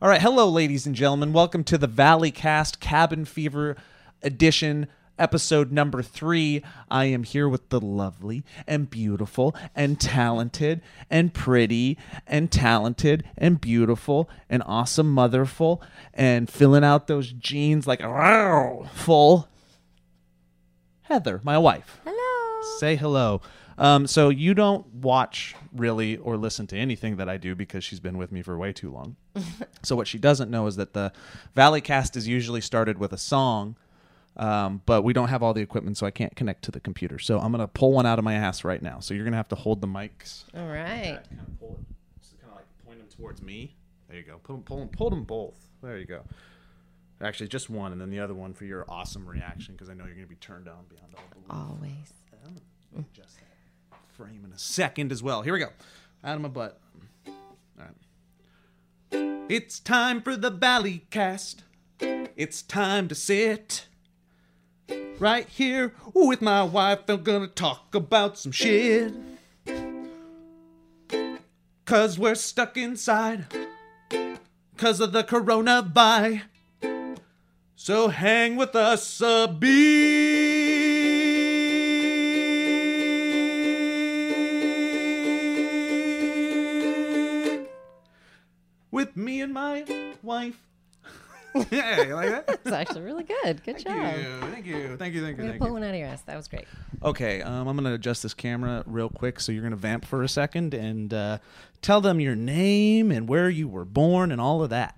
All right, hello, ladies and gentlemen. Welcome to the Valley Cast Cabin Fever edition, episode number three. I am here with the lovely and beautiful and talented and pretty and talented and beautiful and awesome motherful and filling out those jeans like full. Heather, my wife. Hello. Say hello. Um, so you don't watch really or listen to anything that I do because she's been with me for way too long. so what she doesn't know is that the Valley Cast is usually started with a song, um, but we don't have all the equipment, so I can't connect to the computer. So I'm gonna pull one out of my ass right now. So you're gonna have to hold the mics. All right. Kind of pull it, just kind of like point them towards me. There you go. Pull them, pull them, pull them both. There you go. Actually, just one, and then the other one for your awesome reaction because I know you're gonna be turned on beyond all belief. Always. Adjust that frame in a second as well. Here we go. Out of my butt. It's time for the Valley Cast. It's time to sit right here with my wife. I'm gonna talk about some shit. Cause we're stuck inside. Cause of the coronavirus. So hang with us a beat. With me and my wife. yeah, you like that? It's actually really good. Good Thank job. you, thank you, thank you, thank you, thank pull you. one out of your ass. That was great. Okay, um, I'm gonna adjust this camera real quick, so you're gonna vamp for a second and uh, tell them your name and where you were born and all of that.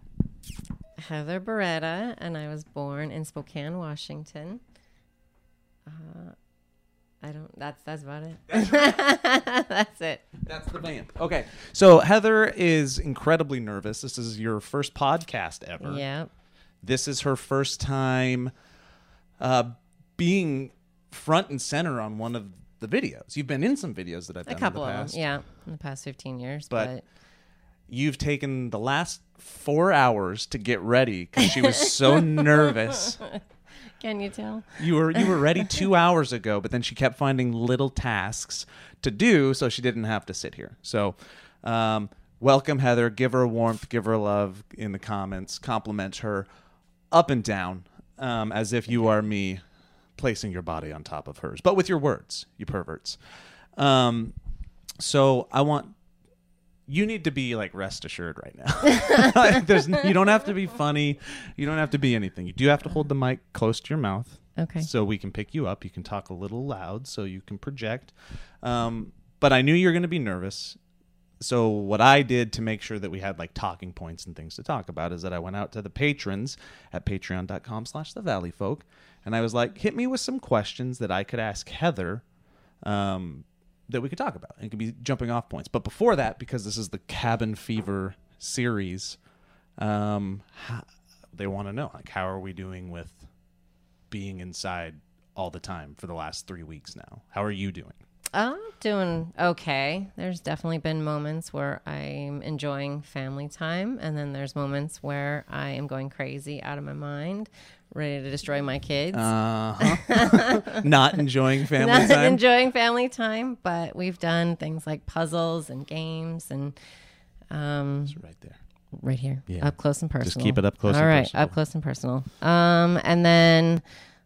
Heather Bereta, and I was born in Spokane, Washington. Uh, I don't. That's that's about it. That's, it. That's the vamp. Okay, so Heather is incredibly nervous. This is your first podcast ever. Yeah. This is her first time uh, being front and center on one of the videos. You've been in some videos that I've A done couple in the of past. them. Yeah. In the past 15 years. But- But, You've taken the last four hours to get ready because she was so nervous. Can you tell? You were you were ready two hours ago, but then she kept finding little tasks to do, so she didn't have to sit here. So, um, welcome Heather. Give her warmth, give her love in the comments. Compliment her up and down, um, as if you are me, placing your body on top of hers, but with your words, you perverts. Um, so I want you need to be like rest assured right now. Like, There's you don't have to be funny, you don't have to be anything. You do have to hold the mic close to your mouth Okay. so we can pick you up. You can talk a little loud so you can project. Um, but I knew you were going to be nervous. So what I did to make sure that we had like talking points and things to talk about is that I went out to the patrons at patreon.com slash the valley folk and I was like, hit me with some questions that I could ask Heather um, that we could talk about. It could be jumping off points. But before that, because this is the cabin fever series, um, ho- they want to know like how are we doing with being inside all the time for the last three weeks now. How are you doing? I'm doing okay. There's definitely been moments where I'm enjoying family time, and then there's moments where I am going crazy out of my mind, ready to destroy my kids. Uh-huh. Not enjoying family time. Not time. enjoying family time, but we've done things like puzzles and games and um, right there. right here, Yeah. up close and personal. Just keep it up close All right, personal. up close and personal. Um, and then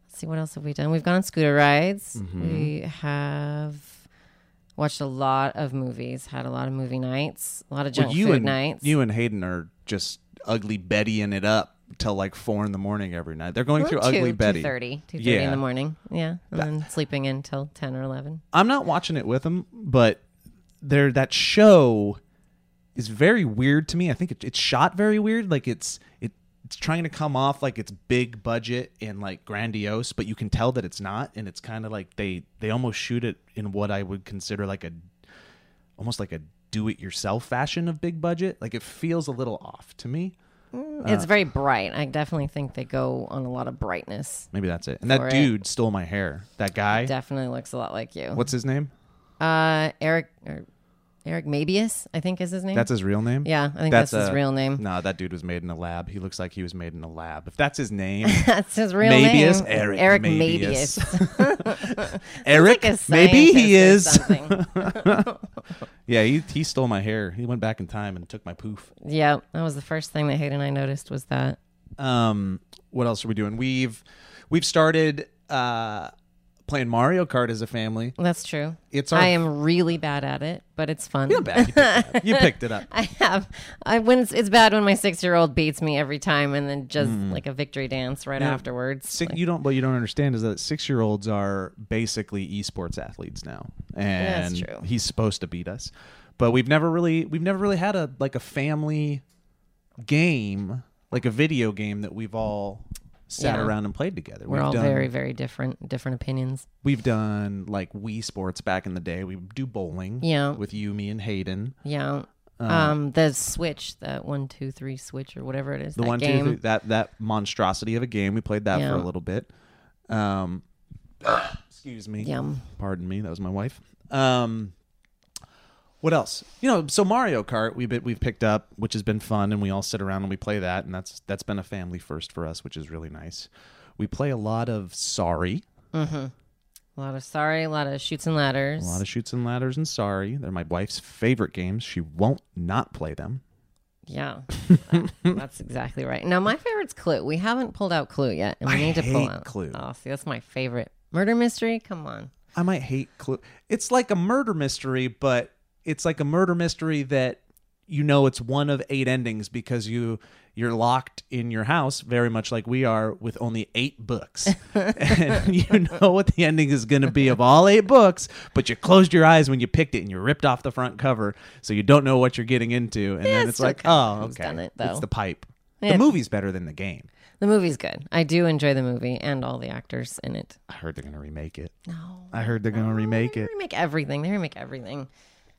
let's see what else have we done. We've gone on scooter rides. Mm-hmm. We have watched a lot of movies. Had a lot of movie nights. A lot of junk Well, you food and nights. you and Hayden are just ugly Bettying it up till like four in the morning every night. They're going through two, ugly Betty. 2.30, 2.30 Yeah. in the morning. Yeah, and then sleeping until ten or eleven. I'm not watching it with them, but there that show is very weird to me. I think it, it's shot very weird. Like it's it it's trying to come off like it's big budget and like grandiose, but you can tell that it's not. And it's kind of like they they almost shoot it in what I would consider like a almost like a do it yourself fashion of big budget. Like it feels a little off to me. Uh, it's very bright. I definitely think they go on a lot of brightness. Maybe that's it. And that it. dude stole my hair. That guy. Definitely looks a lot like you. What's his name? Uh, Eric or Eric Mabius, I think is his name. That's his real name. yeah, I think that's, his a- real name. No, that dude was made in a lab. He looks like he was made in a lab. If that's his name, That's his real Mabius? name. Eric Eric Mabius. Mabius. Eric, Like maybe he is. Yeah, he he stole my hair. He went back in time and took my poof. yeah, that was the first thing that Hayden and I noticed was that. Um, what else are we doing? We've we've started uh playing Mario Kart as a family. That's true. It's our I am really bad at it, but it's fun. You're bad. You picked it up. You picked it up. I have. I when it's, it's bad when my six year old beats me every time, and then just Mm. like a victory dance right Yeah. afterwards. Six, Like, you don't. What you don't understand is that six year olds are basically esports athletes now, and true. he's supposed to beat us. But we've never really we've never really had a like a family game, like a video game that we've all sat Yeah. around and played together. we're we've all done, very, very different, different opinions. We've done like Wii Sports back in the day. We do bowling. Yeah. With you, me, and Hayden. Yeah. Um, the Switch, that one, two, three Switch or whatever it is. The that one, two, three, that that monstrosity of a game. We played that for a little bit. Um, excuse me. Yum. Pardon me, that was my wife. Um, what else? You know, so Mario Kart we we've picked up, which has been fun, and we all sit around and we play that, and that's that's been a family first for us, which is really nice. We play a lot of Sorry, mm-hmm. A lot of sorry, a lot of Chutes and Ladders. a lot of Chutes and Ladders, and Sorry. They're my wife's favorite games. She won't not play them. yeah, That- that's exactly right. Now my favorite's Clue. We haven't pulled out Clue yet, and we I need to pull out Clue. Oh, see, that's my favorite murder mystery. Come on. I might hate Clue. It's like a murder mystery, but it's like a murder mystery that you know it's one of eight endings because you you're locked in your house very much like we are with only eight books and you know what the ending is going to be of all eight books but you closed your eyes when you picked it and you ripped off the front cover so you don't know what you're getting into and then it's like oh okay it, it's the pipe Yeah. the movie's better than the game The movie's good. I do enjoy the movie and all the actors in it. i heard they're going to remake it No. i heard they're going to remake They it remake everything. They remake everything.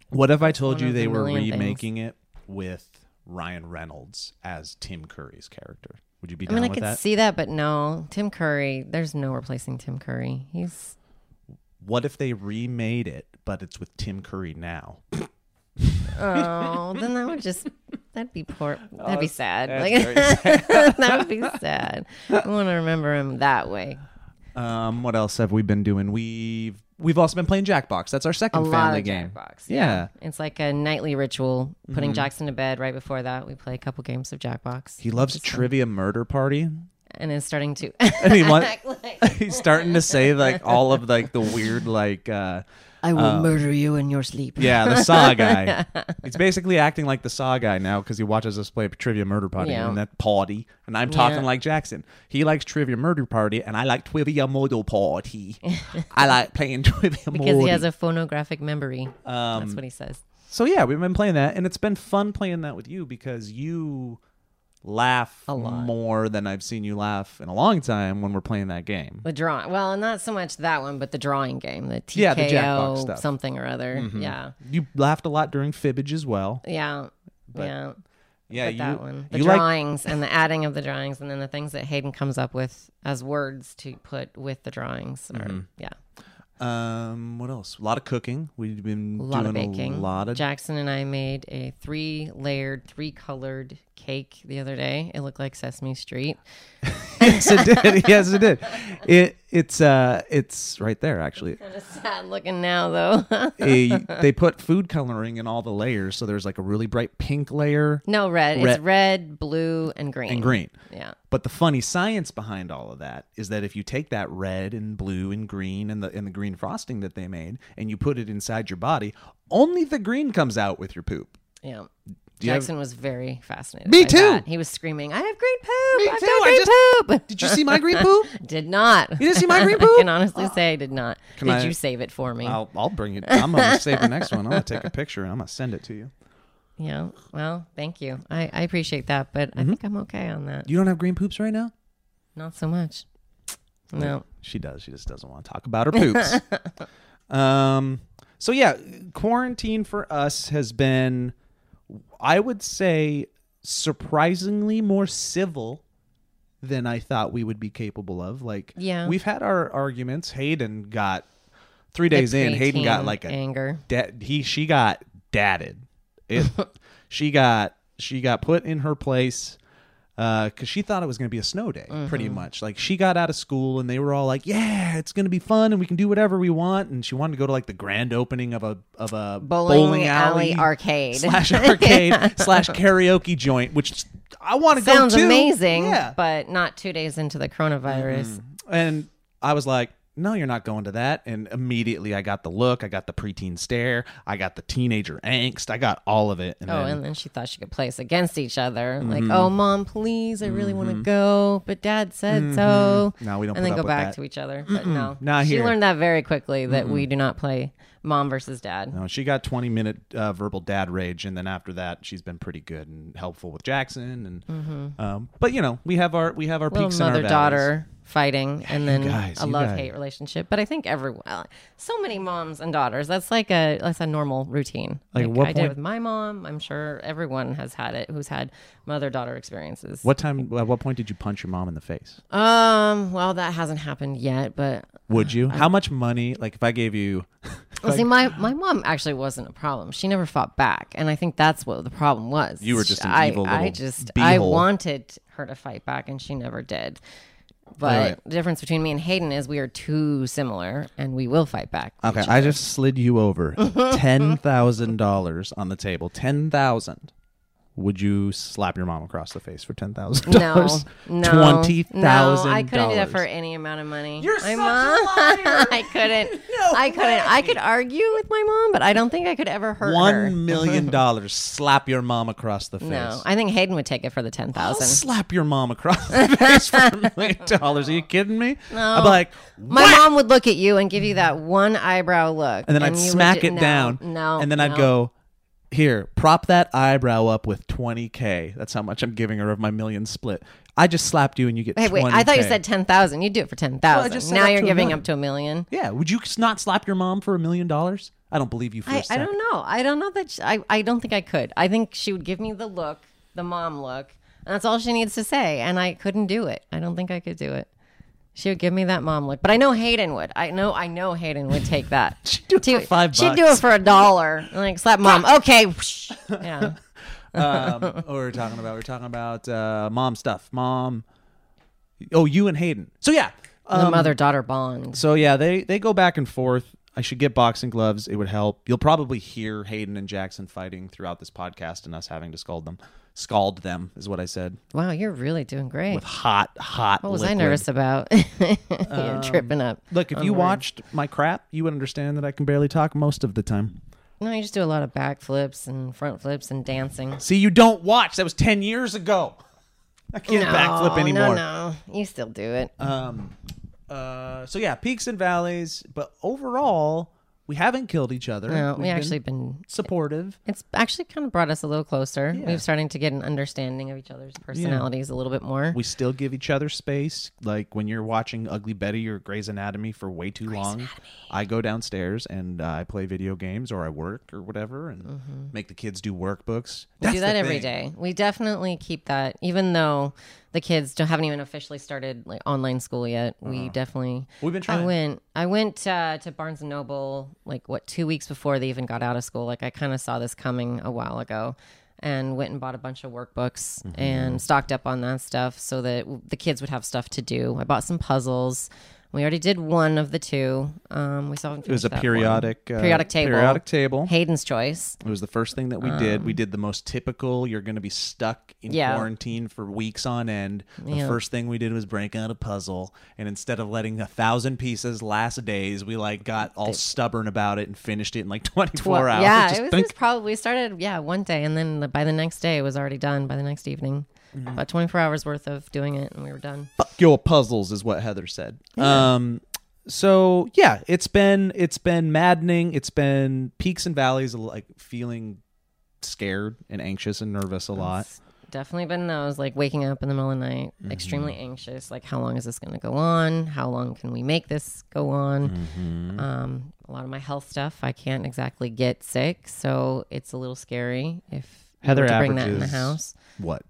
What if I told one you they the were million things. remaking it with Ryan Reynolds as Tim Curry's character? Would you be I down mean, I with could that? see that, but no. Tim Curry, there's no replacing Tim Curry. He's What if they remade it, but it's with Tim Curry now? oh, then that would just that'd be poor. That'd be sad. Like very that would be sad. I want to remember him that way. Um, what else have we been doing? We've we've also been playing Jackbox. That's our A second lot family of game. Jackbox. Yeah. it's like a nightly ritual. Putting Mm-hmm. Jackson to bed. Right before that, we play a couple games of Jackbox. He loves Just fun. Trivia Murder Party. and is starting to. And he want, act like- he's starting to say like all of like the weird like uh I will murder you in your sleep. yeah the Saw guy. He's basically acting like the Saw guy now because he watches us play Trivia Murder Party Yeah. and that party. And I'm talking Yeah. like Jackson. He likes Trivia Murder Party, and I like Trivia Murder Party. I like playing Trivia because he has a phonographic memory. Um, That's what he says. So yeah, we've been playing that, and it's been fun playing that with you because you laugh A lot. more than I've seen you laugh in a long time when we're playing that game. The drawing. Well, not so much that one, but the drawing game, the TKO Yeah, the Jackbox stuff. Mm-hmm. something or other. Yeah, You laughed a lot during Fibbage as well. yeah, yeah. Yeah, But you that one, the you like drawings and the adding of the drawings, and then the things that Hayden comes up with as words to put with the drawings. Or, Mm-hmm. Yeah, um what else? A lot of cooking. We've been a lot doing of baking. a lot of Jackson and I made a three-layered, three-colored cake the other day. It looked like Sesame Street. yes, it did. Yes, it did. It it's uh it's right there actually. It's kind of sad looking now, though. A, they put food coloring in all the layers, so there's like a really bright pink layer no red. Red. It's red, blue, and green. and green. Yeah. But the funny science behind all of that is that if you take that red and blue and green and the and the green frosting that they made and you put it inside your body, only the green comes out with your poop. Yeah. You have- Jackson was very fascinated. Me too. that. He was screaming, "I have green poop! Me I've too. got I green just- poop!" Did you see my green poop? Did not. You didn't see my green poop? I can honestly say I did not. Can did I- you save it for me? I'll I'll bring it. I'm gonna save the next one. I'm gonna take a picture and I'm gonna send it to you. Yeah. Well, thank you. I, I appreciate that, but Mm-hmm. I think I'm okay on that. You don't have green poops right now? Not so much. No. She does. She just doesn't want to talk about her poops. um. So yeah, quarantine for us has been, I would say, surprisingly more civil than I thought we would be capable of. Like, Yeah. we've had our arguments. Hayden got three days in. Hayden got like a anger. de- he she got dadded. It, she got she got put in her place Uh, because she thought it was going to be a snow day, pretty mm-hmm. much. Like she got out of school and they were all like, "Yeah, it's going to be fun and we can do whatever we want." And she wanted to go to like the grand opening of a of a Bowling, alley, arcade. slash arcade slash karaoke joint, which I want to go Sounds amazing, Yeah, but not two days into the coronavirus. Mm-hmm. and I was like, no, you're not going to that. And immediately I got the look, I got the preteen stare, I got the teenager angst, I got all of it. And Oh, then, and then she thought she could play us against each other. Mm-hmm. Like, oh, mom, please, I really want to go, but dad said so. No, we don't And then go back that. to each other. But no, Not here. she learned that very quickly that we do not play mom versus dad. no, she got 20 minute uh, verbal dad rage. And then after that, she's been pretty good and helpful with Jackson. And, um, but you know, we have our, we have our Mm-hmm. Little peaks and our daughter fighting, and then guys, a love hate relationship. But I think everyone, so many moms and daughters, that's like a that's a normal routine. Like, Like, what I did point- it with my mom. I'm sure everyone has had it who's had mother daughter experiences. What time, at what point did you punch your mom in the face? Um, well, that hasn't happened yet, but Would you? How much money, like if I gave you, Well, see, my, my mom actually wasn't a problem. She never fought back, and I think that's what the problem was. You were just an I, evil I little just I wanted her to fight back, and she never did. But Right. the difference between me and Hayden is we are too similar, and we will fight back. okay, I just slid you over $10,000 on the table. 10000 Would you slap your mom across the face for ten thousand dollars? no, twenty thousand. No. I couldn't do that for any amount of money. You're my such a mom, liar. I couldn't. No I couldn't. I could argue with my mom, but I don't think I could ever hurt her. One million dollars. slap your mom across the face. No, I think Hayden would take it for the ten I'll slap your mom across the face for a million dollars. Are you kidding me? No. I'd be like, My mom would look at you and give you that one eyebrow look, and then I'd you would smack it no, down. No, and then I'd go, here, prop that eyebrow up with twenty k. That's how much I'm giving her of my million split. I just slapped you, and you get. Hey, wait! 20K. I thought you said ten thousand. You'd do it for ten thousand. just said now up you're to a giving million. up to a million. Yeah, would you not slap your mom for a million dollars? I don't believe you for a I, I second. don't know. I don't know that. I I don't think I could. I think she would give me the look, the mom look, and that's all she needs to say. And I couldn't do it. I don't think I could do it. She would give me that mom look, but I know Hayden would. I know. I know Hayden would take that. She'd do it for five She'd do bucks. it for a dollar. Like slap mom. Okay. yeah. um, what were we talking about? We are talking about uh, mom stuff. Mom. Oh, you and Hayden. So yeah. the um, mother daughter bond. So yeah, they they go back and forth. I should get boxing gloves. It would help. You'll probably hear Hayden and Jackson fighting throughout this podcast, and us having to scold them. Scald them is what I said Wow, you're really doing great. with hot, hot. What was I nervous about? You're tripping up. Look, if you watched my crap, you would understand that I can barely talk most of the time. No, you just do a lot of back flips and front flips and dancing. See, you don't watch. That was ten years ago. I can't no, backflip anymore. No, no, you still do it. Um, uh, so yeah, peaks and valleys, but overall, we haven't killed each other. no, We've we actually been. supportive. It's actually kind of brought us a little closer. Yeah. We've starting to get an understanding of each other's personalities a little bit more. We still give each other space. Like when you're watching Ugly Betty or Grey's Anatomy for way too long, I go downstairs and uh, I play video games or I work or whatever and make the kids do workbooks. we That's do that every day. We definitely keep that, even though the kids don't, haven't even officially started like online school yet. We definitely. Uh-huh. We've been trying. I went. I went uh, to Barnes and Noble like what two weeks before they even got out of school. Like I kind of saw this coming a while ago, and went and bought a bunch of workbooks Mm-hmm. and stocked up on that stuff so that w- the kids would have stuff to do. I bought some puzzles. We already did one of the two. Um, we haven't It was a periodic uh, periodic table. Periodic table. Hayden's choice. It was the first thing that we did. Um, We did the most typical. You're going to be stuck in Yeah. quarantine for weeks on end. The Yeah. first thing we did was break out a puzzle, and instead of letting a thousand pieces last days, we like got all stubborn about it and finished it in like 24 Well, hours. Yeah, Just it was, think- was probably we started yeah one day, and then by the next day it was already done. By the next evening, Mm-hmm. about twenty four hours worth of doing it, and we were done. Your puzzles is what Heather said. Um so yeah, it's been it's been maddening. It's been peaks and valleys of like feeling scared and anxious and nervous a lot. It's definitely been those like waking up in the middle of the night, Mm-hmm. extremely anxious. Like, how long is this going to go on? How long can we make this go on? Mm-hmm. Um, a lot of my health stuff, I can't exactly get sick, so it's a little scary if you Heather to bring that in the house. What?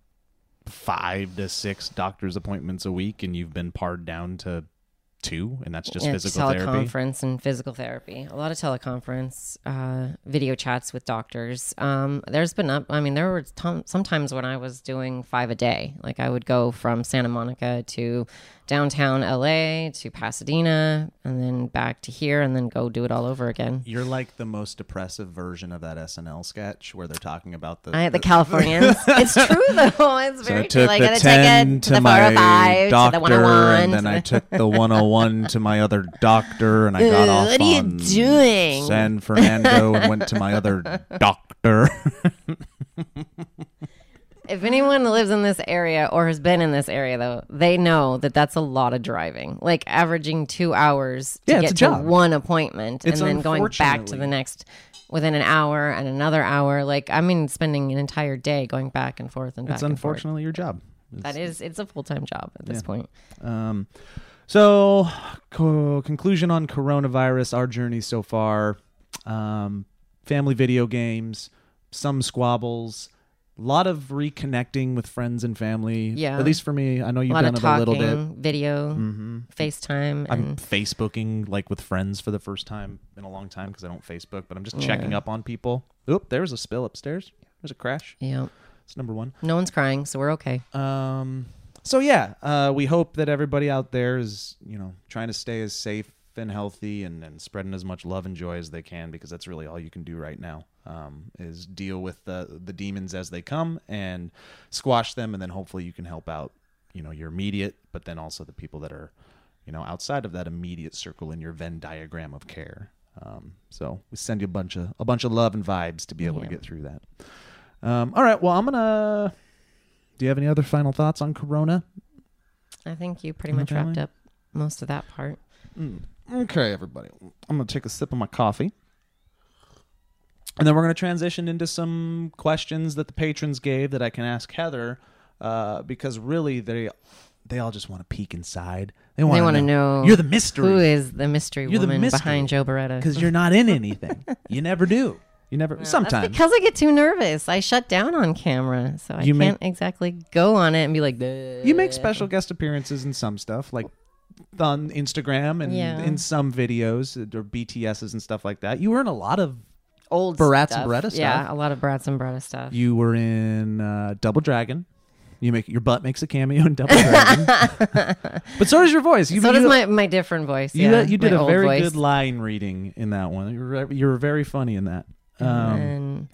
5 to 6 doctor's appointments a week and you've been pared down to two and that's just Yeah, physical therapy. teleconference and physical therapy. A lot of teleconference, uh, video chats with doctors. Um, there's been up. I mean, there were tom- sometimes when I was doing five a day. Like I would go from Santa Monica to downtown LA to Pasadena, and then back to here, and then go do it all over again. You're like the most depressive version of that SNL sketch where they're talking about the I, the Californians. it's true though. It's So I very true. took Like, the gotta take 10 it to, to the my 405, doctor, to the 101. and oh then I took the 101 to my other doctor, and I got Ugh, off what are you on doing? San Fernando and went to my other doctor. If anyone lives in this area or has been in this area, though, they know that that's a lot of driving. Like averaging two hours to Yeah, get to job. one appointment It's and then going back to the next within an hour and another hour. Like, I mean, spending an entire day going back and forth and back it's and forth. unfortunately your job. That is, it's a full time job at this point. Um, so, co- conclusion on coronavirus, our journey so far, um, family video games, some squabbles, lot of reconnecting with friends and family. Yeah. At least for me, I know you've lot done it a little bit. video, hmm FaceTime, I'm and Facebooking like with friends for the first time in a long time because I don't Facebook, but I'm just Yeah. checking up on people. Oop, there's a spill upstairs. There's a crash. yeah, It's number one. no one's crying, so we're okay. Um, so yeah, uh, we hope that everybody out there is, you know, trying to stay as safe and healthy and, and spreading as much love and joy as they can because that's really all you can do right now. Um, is deal with the the demons as they come and squash them, and then hopefully you can help out, you know, your immediate, but then also the people that are, you know, outside of that immediate circle in your Venn diagram of care. Um, so we send you a bunch of a bunch of love and vibes to be able to get through that. Um, all right, well, I'm gonna. Do you have any other final thoughts on Corona? I think you pretty much wrapped up most of that part. Mm. Okay, everybody. I'm going to take a sip of my coffee. And then we're going to transition into some questions that the patrons gave that I can ask Heather uh, because really they they all just want to peek inside. They want They want to know You're the mystery. who is the mystery You're the woman mystery. behind Joe Bereta. because you're not in anything. you never do. You never sometimes. because I get too nervous. I shut down on camera, so I You can't exactly go on it and be like, "Duh." You make special guest appearances in some stuff, like on Instagram and Yeah. in some videos or BTSs and stuff like that. You were in a lot of. Old Barats and Bereta stuff. Yeah, a lot of Barats and Bereta stuff. You were in uh, Double Dragon. You make your butt makes a cameo in Double Dragon, but so does your voice. You, so you, does my, my different voice. you, yeah, you did a very voice. good line reading in that one. You were, you were very funny in that. Um, and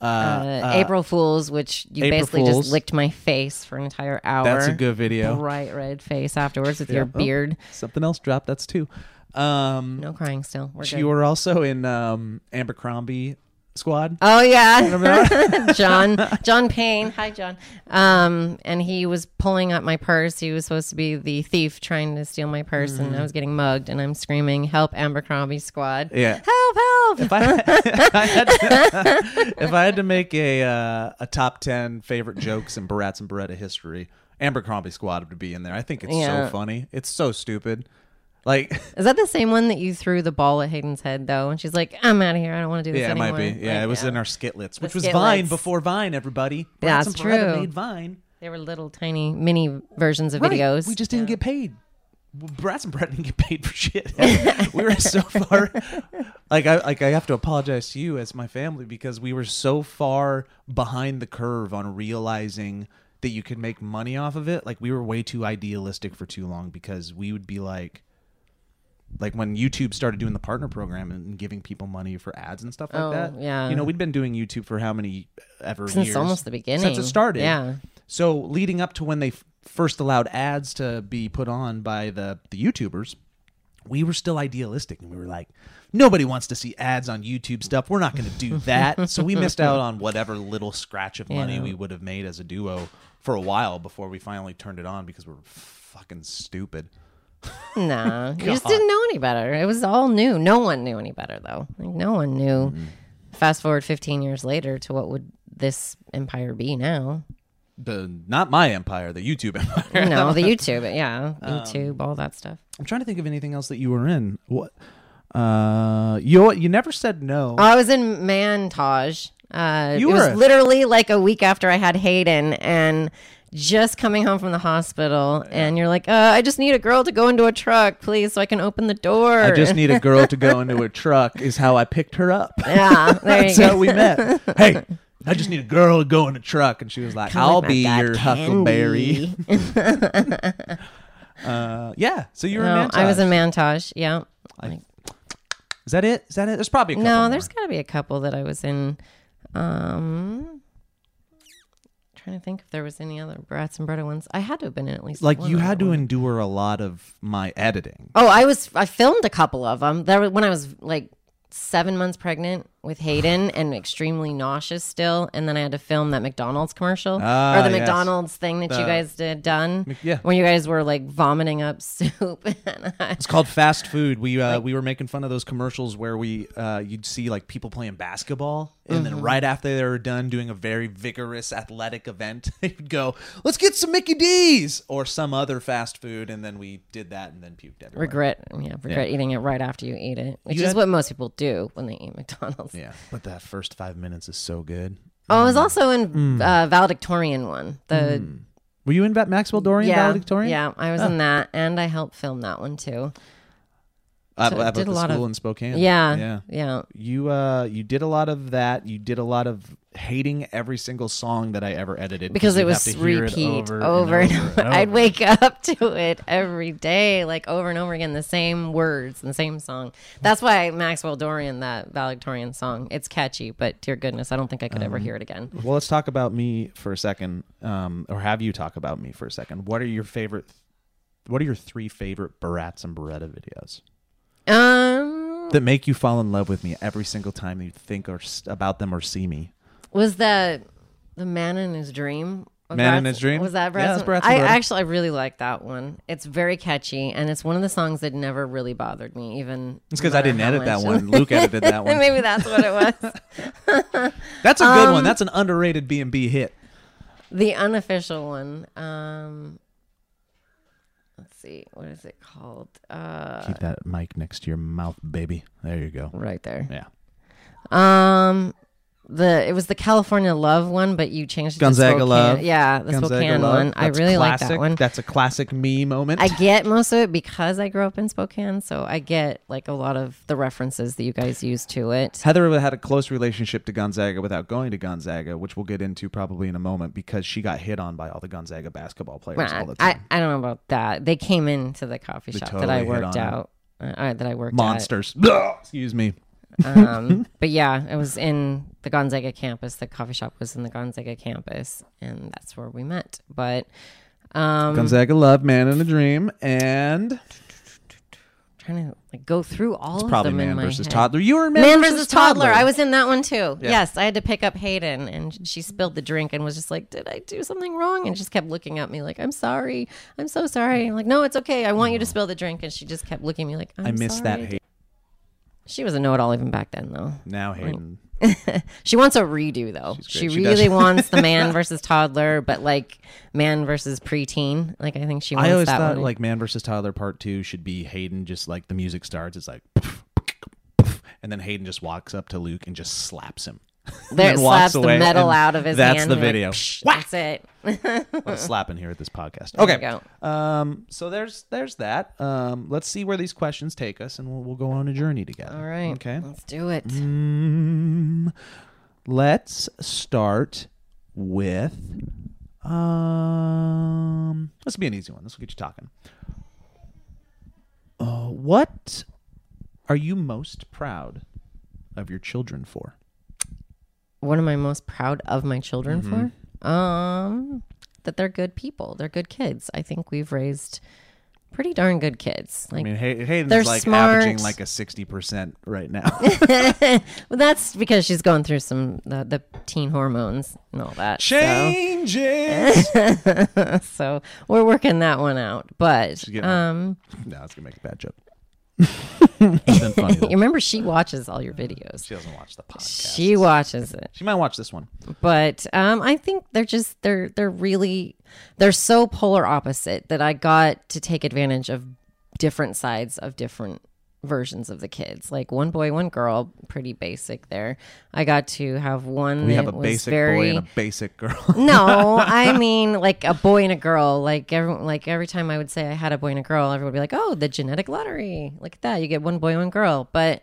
uh, uh, April Fools, which you April basically Fools. just licked my face for an entire hour. That's a good video. bright red face afterwards with Yeah. your Oh. beard. Something else dropped. That's two. Um, No crying still. We're you good. were also in um, Abercrombie Squad. Oh yeah, John John Payne. Hi John. Um, and he was pulling up my purse. He was supposed to be the thief trying to steal my purse, Mm-hmm. and I was getting mugged. And I'm screaming, "Help, Abercrombie Squad! Yeah. Help! Help!" if I, if I had to, if I had to make a uh, a top ten favorite jokes in Barats and Bereta history, Abercrombie Squad would be in there. I think it's Yeah. so funny. It's so stupid. Like Is that the same one that you threw the ball at Hayden's head though? And she's like, "I'm out of here. I don't want to do this yeah, it might be. Yeah, Like, it was in our skitlets, which was skitlets. Vine before Vine. Everybody, That's true. Made Vine. They were little tiny mini versions of Right. videos. We just didn't get paid. Brats and Brett didn't get paid for shit. we were so far, like I like I have to apologize to you as my family because we were so far behind the curve on realizing that you could make money off of it. Like we were way too idealistic for too long because we would be like, like when YouTube started doing the partner program and giving people money for ads and stuff like Oh, that. yeah. you know we'd been doing YouTube for how many ever since years almost the beginning. since it started. Yeah. So leading up to when they f- first allowed ads to be put on by the the YouTubers, we were still idealistic and we were like, nobody wants to see ads on YouTube stuff. We're not going to do that. so we missed out on whatever little scratch of money Yeah. we would have made as a duo for a while before we finally turned it on because we were fucking stupid. No, you just didn't know any better. It was all new. No one knew any better, though. Like, no one knew. Mm-hmm. Fast forward 15 years later to what would this empire be now? The not my empire, the YouTube empire. No, the YouTube, yeah, Um, YouTube, all that stuff. I'm trying to think of anything else that you were in. What? Uh, you you never said no. Oh, I was in Mantage. Uh, You it was were- literally like a week after I had Hayden, and just coming home from the hospital, and you're like, uh, I just need a girl to go into a truck, please, so I can open the door. I just need a girl to go into a truck. Is how I picked her up. yeah, there you That's go. how we met. Hey, I just need a girl to go in a truck, and she was like, "I'll be my your huckleberry." Uh, yeah. So you were No, in I was in Mantage. Yeah. I- Is that it? Is that it? There's probably a couple No, there's got to be a couple that I was in. Um, trying to think if there was any other Barats and Bereta ones. I had to have been in at least like one you had to one. endure a lot of my editing. Oh, I was. I filmed a couple of them. That was when I was like seven months pregnant with Hayden and extremely nauseous still. And then I had to film that McDonald's commercial Ah, or the yes. McDonald's thing that The- you guys did done. Mc- yeah. when you guys were like vomiting up soup. and I, It's called fast food. We uh, we were making fun of those commercials where we uh, you'd see like people playing basketball, and Mm-hmm. then right after they were done doing a very vigorous athletic event, they'd go, "Let's get some Mickey D's" or some other fast food, and then we did that and then puked everywhere. regret, yeah, regret eating it right after you eat it, which You is had- what most people do when they eat McDonald's. Yeah, but that first five minutes is so good. Oh, I was also in Mm. uh, valedictorian one. The Were you in Va- Maxwell Dorian yeah, valedictorian? yeah, I was in that, and I helped film that one too. At, So at did a lot school of- in Spokane. Yeah, yeah. yeah. You uh you did a lot of that. You did a lot of hating every single song that I ever edited because it was hear it repeat over, over, and and over. over. I'd wake up to it every day, like over and over again, the same words and the same song. That's why Maxwell Dorian, that valedictorian song, it's catchy, but dear goodness, I don't think I could Um, ever hear it again. Well, let's talk about me for a second, um, or have you talk about me for a second. What are your favorite? What are your three favorite Barats and Bereta videos Um, that make you fall in love with me every single time you think or about them or see me? was that the man in his dream? Man in His Dream? Was that Yeah, Bratz? that's Bratz I actually, I really like that one. It's very catchy, and it's one of the songs that never really bothered me, even. It's because I didn't edit that one. Luke edited that one. Maybe that's what it was. That's a good Um, one. That's an underrated B and B hit. The unofficial one. Um, see, what is it called? Uh, Keep that mic next to your mouth, baby. There you go. right there. Yeah. Um, the it was the California Love one, but you changed it Gonzaga to Spokane. Love. Yeah, the Gonzaga Spokane Love. one. I That's really like classic. that one. That's a classic me moment. I get most of it because I grew up in Spokane, so I get like a lot of the references that you guys use to it. Heather had a close relationship to Gonzaga without going to Gonzaga, which we'll get into probably in a moment because she got hit on by all the Gonzaga basketball players all the I, time. I don't know about that. They came into the coffee They shop that I worked out. Uh, that I worked Monsters. Excuse me. Um, but yeah, it was in the Gonzaga campus. The coffee shop was in the Gonzaga campus, and that's where we met. But um, Gonzaga Love, Man in a Dream, and trying to like go through all it's of probably them in Man my versus head. Toddler. You were in Man, Man versus, versus toddler. I was in that one too. Yeah. Yes, I had to pick up Hayden, and she spilled the drink and was just like, "Did I do something wrong?" And just kept looking at me like, "I'm sorry, I'm so sorry." I'm like, "No, it's okay. I want you to spill the drink." And she just kept looking at me like, I'm I miss that. sorry." Hayden. She was a know-it-all even back then, though. Now Hayden. She wants a redo though. She. She really wants the man versus toddler, but like man versus preteen. Like I think she wants I always that thought one. like Man versus Toddler Part Two should be Hayden. Just like the music starts, it's like, and then Hayden just walks up to Luke and just slaps him. There slaps the metal out of his That's hand. the You're like, video. "Psh, Whack! That's it. A lot of slapping here at this podcast. There Okay. Um. So there's there's that. Um. Let's see where these questions take us, and we'll we'll go on a journey together. All right. Okay. Let's do it. Mm, let's start with um. This will be an easy one. This will get you talking. Uh, what are you most proud of your children for? What am I most proud of my children Mm-hmm. for? Um, that they're good people. They're good kids. I think we've raised pretty darn good kids. Like, I mean, Hay- Hayden's they're like smart. averaging like a sixty percent right now. well, that's because she's going through some the, the teen hormones and all that. so- Changes. So, we're working that one out. But um, no, it's gonna make a bad joke. It's been funny. you remember she watches all your videos. She doesn't watch the podcast. She watches it. She might watch this one. but um, I think they're just they're they're really they're so polar opposite that I got to take advantage of different sides of different versions of the kids. Like one boy, one girl, pretty basic there. I got to have one We have a basic very boy and a basic girl. no, I mean like a boy and a girl. Like every like every time I would say I had a boy and a girl, everyone would be like, "Oh, the genetic lottery! Look at that! You get one boy, one girl." But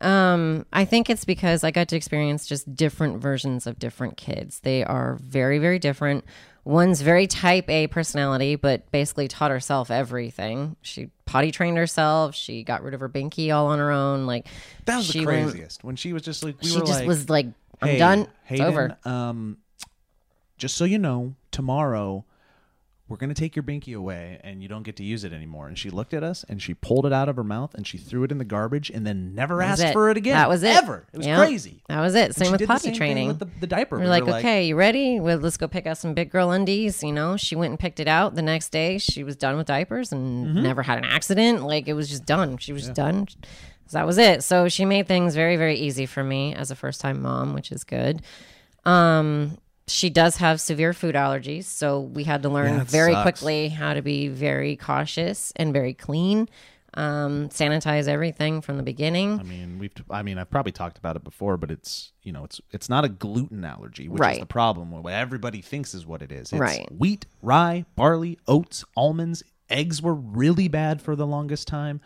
um, I think it's because I got to experience just different versions of different kids. They are very, very different. One's very type A personality, but basically taught herself everything. She potty trained herself. She got rid of her binky all on her own. Like That was the craziest. when she was just like, we she were just like, was like, "I'm "Hey, done. Hayden, it's over." Um, just so you know, tomorrow we're gonna take your binky away, and you don't get to use it anymore. And she looked at us, and she pulled it out of her mouth, and she threw it in the garbage, and then never asked it. for it again. That was it. Ever. It was Yeah. crazy. That was it. Same with potty training. with the, the diaper. We're We like, okay, you ready? Well, let's go pick out some big girl undies. You know, she went and picked it out. The next day, she was done with diapers and Mm-hmm. never had an accident. Like it was just done. She was just done. So that was it. So she made things very, very easy for me as a first time mom, which is good. Um, she does have severe food allergies, so we had to learn Yeah, very sucks. quickly how to be very cautious and very clean. Um, sanitize everything from the beginning. I mean, we've. I mean, I've probably talked about it before, but it's you know, it's it's not a gluten allergy, which is the problem. What everybody thinks is what it is. It's Right. Wheat, rye, barley, oats, almonds, eggs were really bad for the longest time,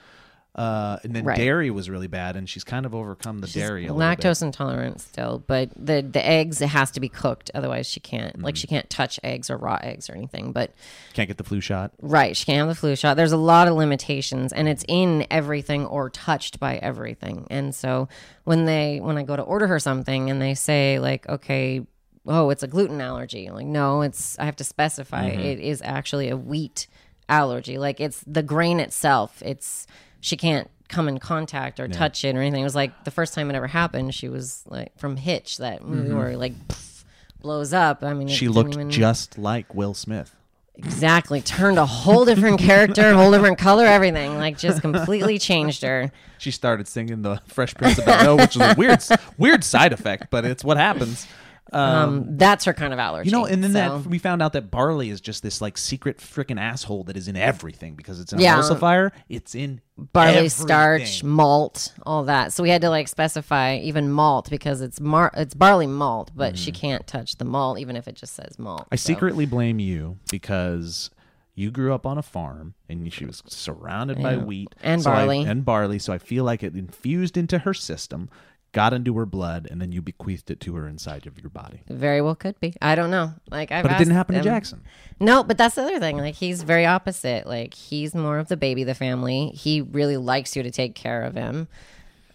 uh, and then Right. dairy was really bad, and she's kind of overcome the dairy. A little bit. lactose intolerant still, but the the eggs it has to be cooked, otherwise she can't Mm-hmm. like she can't touch eggs or raw eggs or anything. But Can't get the flu shot. right, she can't have the flu shot. There's a lot of limitations, and it's in everything or touched by everything. And so when they when I go to order her something and they say like, okay. Oh, it's a gluten allergy. I'm like, no, it's. I have to specify. Mm-hmm. it is actually a wheat allergy. Like it's the grain itself. It's she can't come in contact or touch it or anything. It was like the first time it ever happened. She was like from Hitch, that movie where like pff, blows up. I mean, Mm-hmm. She looked even- just like Will Smith. exactly turned a whole different character, whole different color, everything. Like just completely changed her. She started singing the Fresh Prince of Bel Air, which is a weird, weird side effect, but it's what happens. Um, that's her kind of allergy. You know, and then So- that we found out that barley is just this like secret freaking asshole that is in everything because it's an Yeah. emulsifier. It's in barley everything. starch, malt, all that. So we had to like specify even malt because it's mar- it's barley malt, but she can't touch the malt even if it just says malt. Mm. I So- secretly blame you because you grew up on a farm and she was surrounded by wheat And So I- barley. and barley. So I feel like it infused into her system, got into her blood, and then you bequeathed it to her inside of your body. Very well could be. I don't know. Like I've But it didn't happen to Jackson. No, but that's the other thing. Like he's very opposite. Like he's more of the baby of the family. He really likes you to take care of him.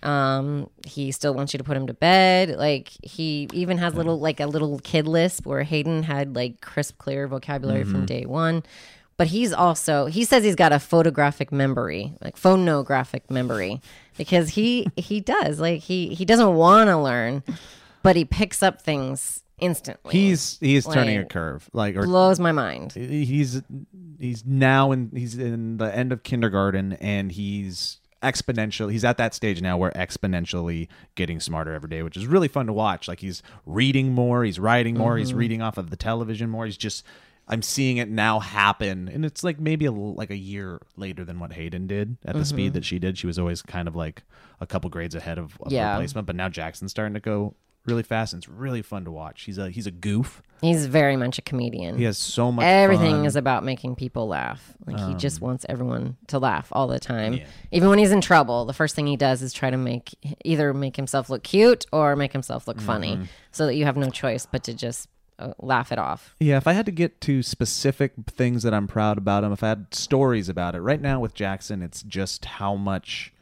Um, he still wants you to put him to bed. Like he even has little like a little kid lisp where Hayden had like crisp, clear vocabulary Mm-hmm. from day one. But he's also he says he's got a photographic memory, like phonographic memory, because he he does like he he doesn't want to learn, but he picks up things instantly. He's he's turning a curve, like or blows my mind. he's he's now in he's in the end of kindergarten and he's exponential he's at that stage now where exponentially getting smarter every day which is really fun to watch like he's reading more he's writing more he's mm-hmm. reading off of the television more he's just i'm seeing it now happen and it's like maybe a, like a year later than what hayden did at the speed that mm-hmm. she did she was always kind of like a couple grades ahead of, of Yeah. replacement but now jackson's starting to go really fast and it's really fun to watch he's a he's a goof He's very much a comedian. he has so much Everything fun. is about making people laugh. Like he just um, wants everyone to laugh all the time. Yeah. Even when he's in trouble, the first thing he does is try to make either make himself look cute or make himself look funny, mm-hmm. so that you have no choice but to just uh, laugh it off. Yeah, if I had to get to specific things that I'm proud about him, if I had stories about it, right now with Jackson, it's just how much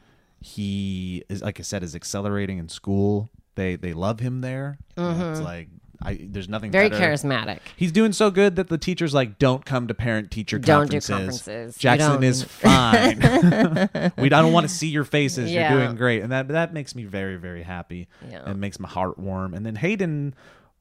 he is, like I said, is accelerating in school. They they love him there. It's like I there's nothing Mm-hmm. Very better. charismatic. He's doing so good that the teacher's like, "Don't come to parent teacher Don't do conferences. conferences. Jackson is fine. we I don't want to see your faces. Yeah. You're doing great, and that that makes me very very happy. Yeah. and makes my heart warm. And then Hayden,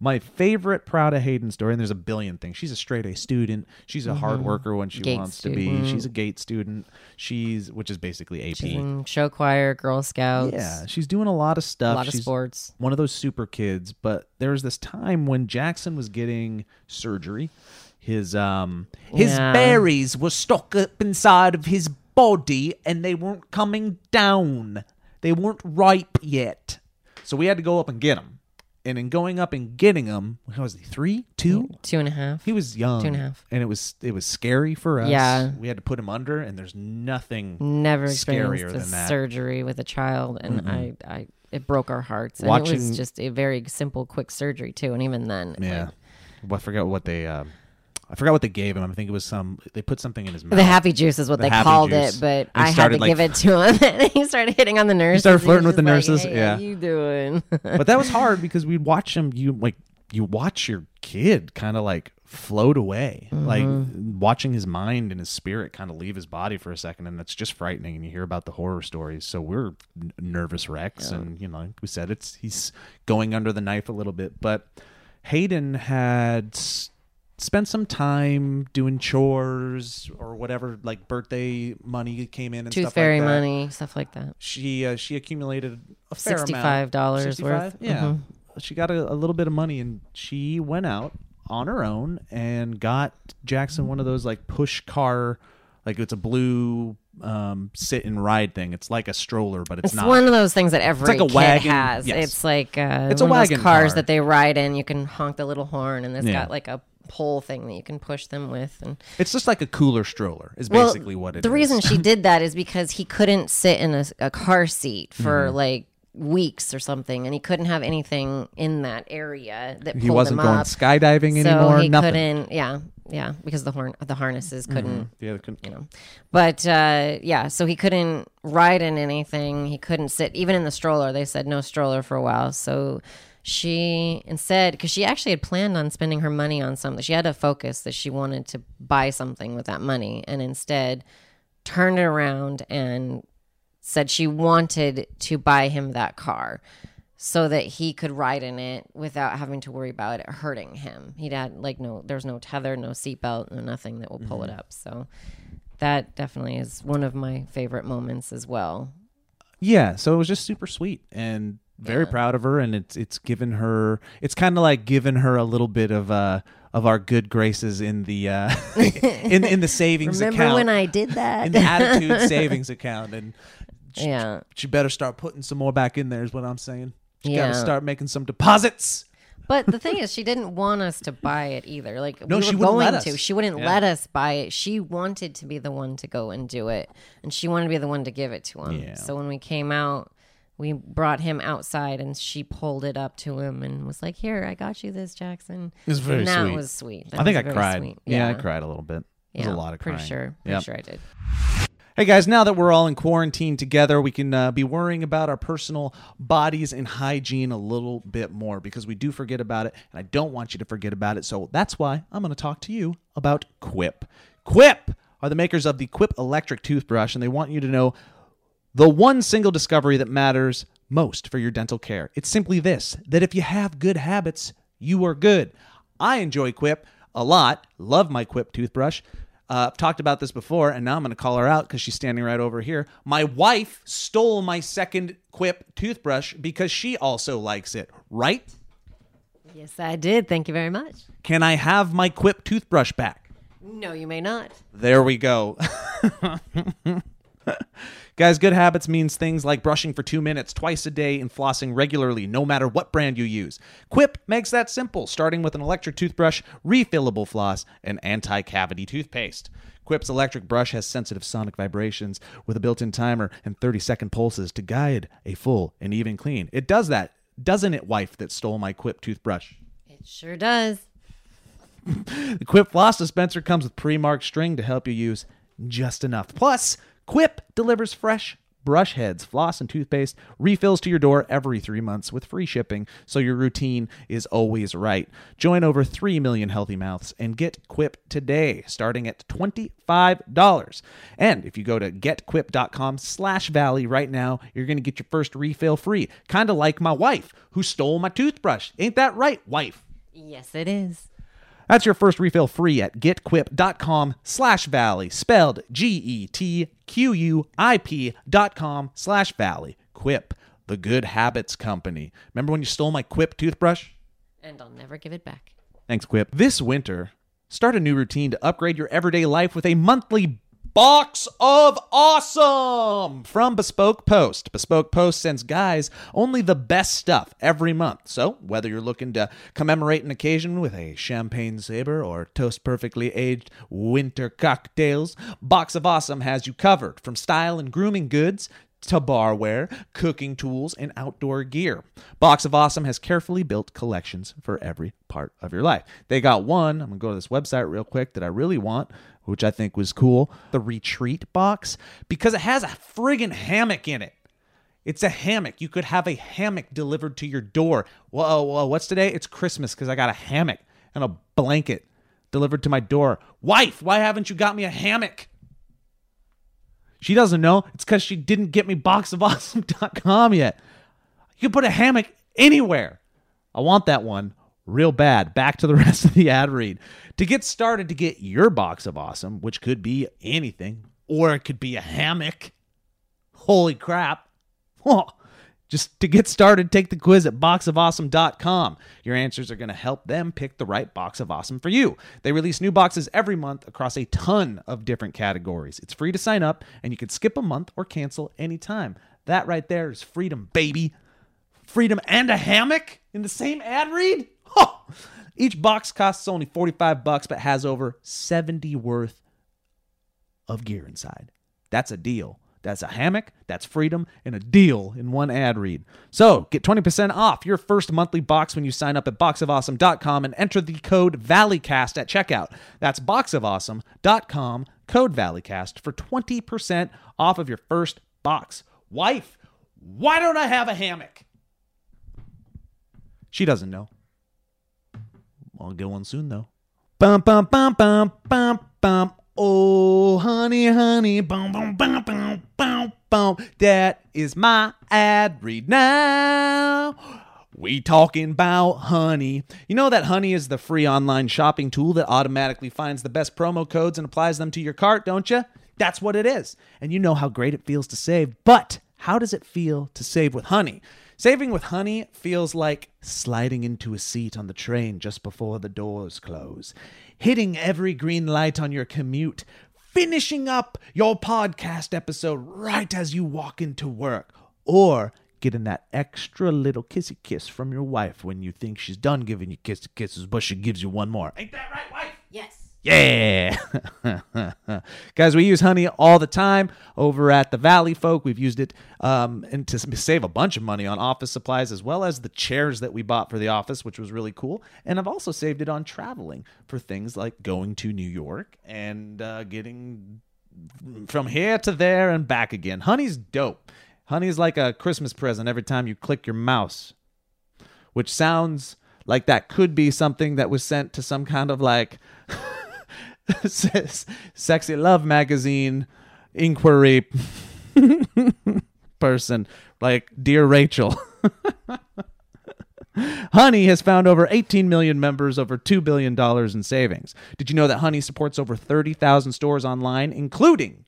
my favorite proud of Hayden story, and there's a billion things. She's a straight A student. She's a hard worker when she Mm-hmm. Gate wants to be. student. She's a gate student. She's which is basically AP. She's in show choir, Girl Scouts, yeah, she's doing a lot of stuff. a lot of sports. one of those super kids. But there was this time when Jackson was getting surgery. His um his Yeah. berries were stuck up inside of his body and they weren't coming down. They weren't ripe yet. So we had to go up and get them. And in going up and getting him, how was he? Three, two? Two and a half. He was young, Two and a half. and it was it was scary for us. Yeah. we had to put him under, and there's nothing Never scarier than that. surgery with a child, and I, I, it broke our hearts. And it Watching- was just a very simple, quick surgery too. And even then, Yeah, like, well, I forget what they. Um, I forgot what they gave him. I think it was some. They put something in his mouth. the happy juice is what The they called juice. it, but I had to like, give it to him, and he started hitting on the nurses. started He started flirting with the like, nurses, "Hey, yeah. you doing? but that was hard because we'd watch him. You like you watch your kid kind of like float away, like mm-hmm. watching his mind and his spirit kind of leave his body for a second, and that's just frightening. And you hear about the horror stories, so we're n- nervous wrecks, and you know, like we said, it's he's going under the knife a little bit. But Hayden had spent some time doing chores or whatever, like birthday money came in and Tooth stuff fairy like that. money, stuff like that. She uh, she accumulated a fair amount. $65 worth. 65? Yeah. Mhm. She got a, a little bit of money and she went out on her own and got Jackson one of those like push car like it's a blue um, sit and ride thing. It's like a stroller, but it's, It's not. one of those things that every like a kid wagon. has. Yes. It's like uh, It's a one of those wagon cars car. that they ride in. You can honk the little horn, and it's Yeah. got like a pole thing that you can push them with. And it's just like a cooler stroller. Is Well, basically what it is. the reason she did that is because he couldn't sit in a, a car seat for Mm-hmm. like weeks or something, and he couldn't have anything in that area that he wasn't him going up. skydiving so anymore. he nothing. couldn't. Yeah, yeah, because the horn, the harnesses couldn't Yeah, they couldn't- you know. But uh, yeah, so he couldn't ride in anything. He couldn't sit even in the stroller. They said no stroller for a while. So she instead, because she actually had planned on spending her money on something, she had a focus that she wanted to buy something with that money, and instead turned it around and said she wanted to buy him that car so that he could ride in it without having to worry about it hurting him. He'd had like no, there's no tether, no seatbelt, no nothing that will pull it mm-hmm. up. So that definitely is one of my favorite moments as well. Yeah, so it was just super sweet and very proud of her, and it's it's given her it's kind of like given her a little bit of uh of our good graces in the uh in in the savings Remember account when I did that? in the attitude savings account, and she, yeah. she better start putting some more back in there. Is what I'm saying. She Yeah. got to start making some deposits. But the thing is, she didn't want us to buy it either. Like No, we she were going to. She wouldn't Yeah. let us buy it. She wanted to be the one to go and do it, and she wanted to be the one to give it to him. Yeah. So when we came out, we brought him outside, and she pulled it up to him and was like, "Here, I got you this, Jackson." It was very and that sweet. was sweet. That I think I cried. sweet. Yeah. I cried a little bit. It was Yeah, a lot of pretty crying. sure. Pretty Yep. sure I did. Hey guys, now that we're all in quarantine together, we can uh, be worrying about our personal bodies and hygiene a little bit more because we do forget about it, and I don't want you to forget about it. So that's why I'm going to talk to you about Quip. Quip are the makers of the Quip electric toothbrush, and they want you to know the one single discovery that matters most for your dental care. It's simply this that if you have good habits, you are good. I enjoy Quip a lot, love my Quip toothbrush. Uh, I've talked about this before, and now I'm going to call her out because she's standing right over here. My wife stole my second Quip toothbrush because she also likes it, right? Yes, I did. Thank you very much. Can I have my Quip toothbrush back? No, you may not. There we go. Guys, good habits means things like brushing for two minutes twice a day and flossing regularly, no matter what brand you use. Quip makes that simple, starting with an electric toothbrush, refillable floss, and anti cavity toothpaste. Quip's electric brush has sensitive sonic vibrations with a built in timer and 30 second pulses to guide a full and even clean. It does that, doesn't it, wife that stole my Quip toothbrush? It sure does. The Quip floss dispenser comes with pre-marked string to help you use just enough. Plus, Quip delivers fresh brush heads, floss, and toothpaste refills to your door every three months with free shipping, so your routine is always right. Join over 3 million healthy mouths and get Quip today, starting at $25. And if you go to getquip.com slash valley right now, you're going to get your first refill free. Kind of like my wife, who stole my toothbrush. Ain't that right, wife? Yes, it is. That's your first refill free at getquip.com slash valley, spelled G-E-T-Q-U-I-P dot com slash valley. Quip, the good habits company. Remember when you stole my Quip toothbrush? And I'll never give it back. Thanks, Quip. This winter, start a new routine to upgrade your everyday life with a monthly Box of Awesome from Bespoke Post. Bespoke Post sends guys only the best stuff every month. So, whether you're looking to commemorate an occasion with a champagne saber or toast perfectly aged winter cocktails, Box of Awesome has you covered from style and grooming goods to barware, cooking tools, and outdoor gear. Box of Awesome has carefully built collections for every part of your life. They got one, I'm going to go to this website real quick that I really want, which I think was cool the Retreat box, because it has a friggin' hammock in it. It's a hammock. You could have a hammock delivered to your door. Whoa, whoa, what's today? It's Christmas because I got a hammock and a blanket delivered to my door. Wife, why haven't you got me a hammock? She doesn't know. It's because she didn't get me boxofawesome.com yet. You can put a hammock anywhere. I want that one real bad. Back to the rest of the ad read. To get started to get your box of awesome, which could be anything, or it could be a hammock. Holy crap. Just to get started, take the quiz at boxofawesome.com. Your answers are going to help them pick the right box of awesome for you. They release new boxes every month across a ton of different categories. It's free to sign up, and you can skip a month or cancel anytime. That right there is freedom, baby. Freedom and a hammock in the same ad read? Huh. Each box costs only 45 bucks but has over 70 worth of gear inside. That's a deal. That's a hammock, that's freedom, and a deal in one ad read. So get 20% off your first monthly box when you sign up at boxofawesome.com and enter the code ValleyCast at checkout. That's boxofawesome.com, code ValleyCast for 20% off of your first box. Wife, why don't I have a hammock? She doesn't know. I'll get one soon though. Bum bum bum bum bum bum. Oh, honey, honey, boom, boom, boom, boom, boom, bum. That is my ad read now. We talking about honey. You know that honey is the free online shopping tool that automatically finds the best promo codes and applies them to your cart, don't you? That's what it is. And you know how great it feels to save. But how does it feel to save with honey? Saving with honey feels like sliding into a seat on the train just before the doors close, hitting every green light on your commute, finishing up your podcast episode right as you walk into work, or getting that extra little kissy kiss from your wife when you think she's done giving you kissy kisses, but she gives you one more. Ain't that right, wife? Yes. Yeah. Guys, we use honey all the time over at the Valley Folk. We've used it um, and to save a bunch of money on office supplies as well as the chairs that we bought for the office, which was really cool. And I've also saved it on traveling for things like going to New York and uh, getting from here to there and back again. Honey's dope. Honey is like a Christmas present every time you click your mouse, which sounds like that could be something that was sent to some kind of like sexy love magazine inquiry person like dear rachel. Honey has found over 18 million members over $2 billion in savings. Did you know that honey supports over 30000 stores online including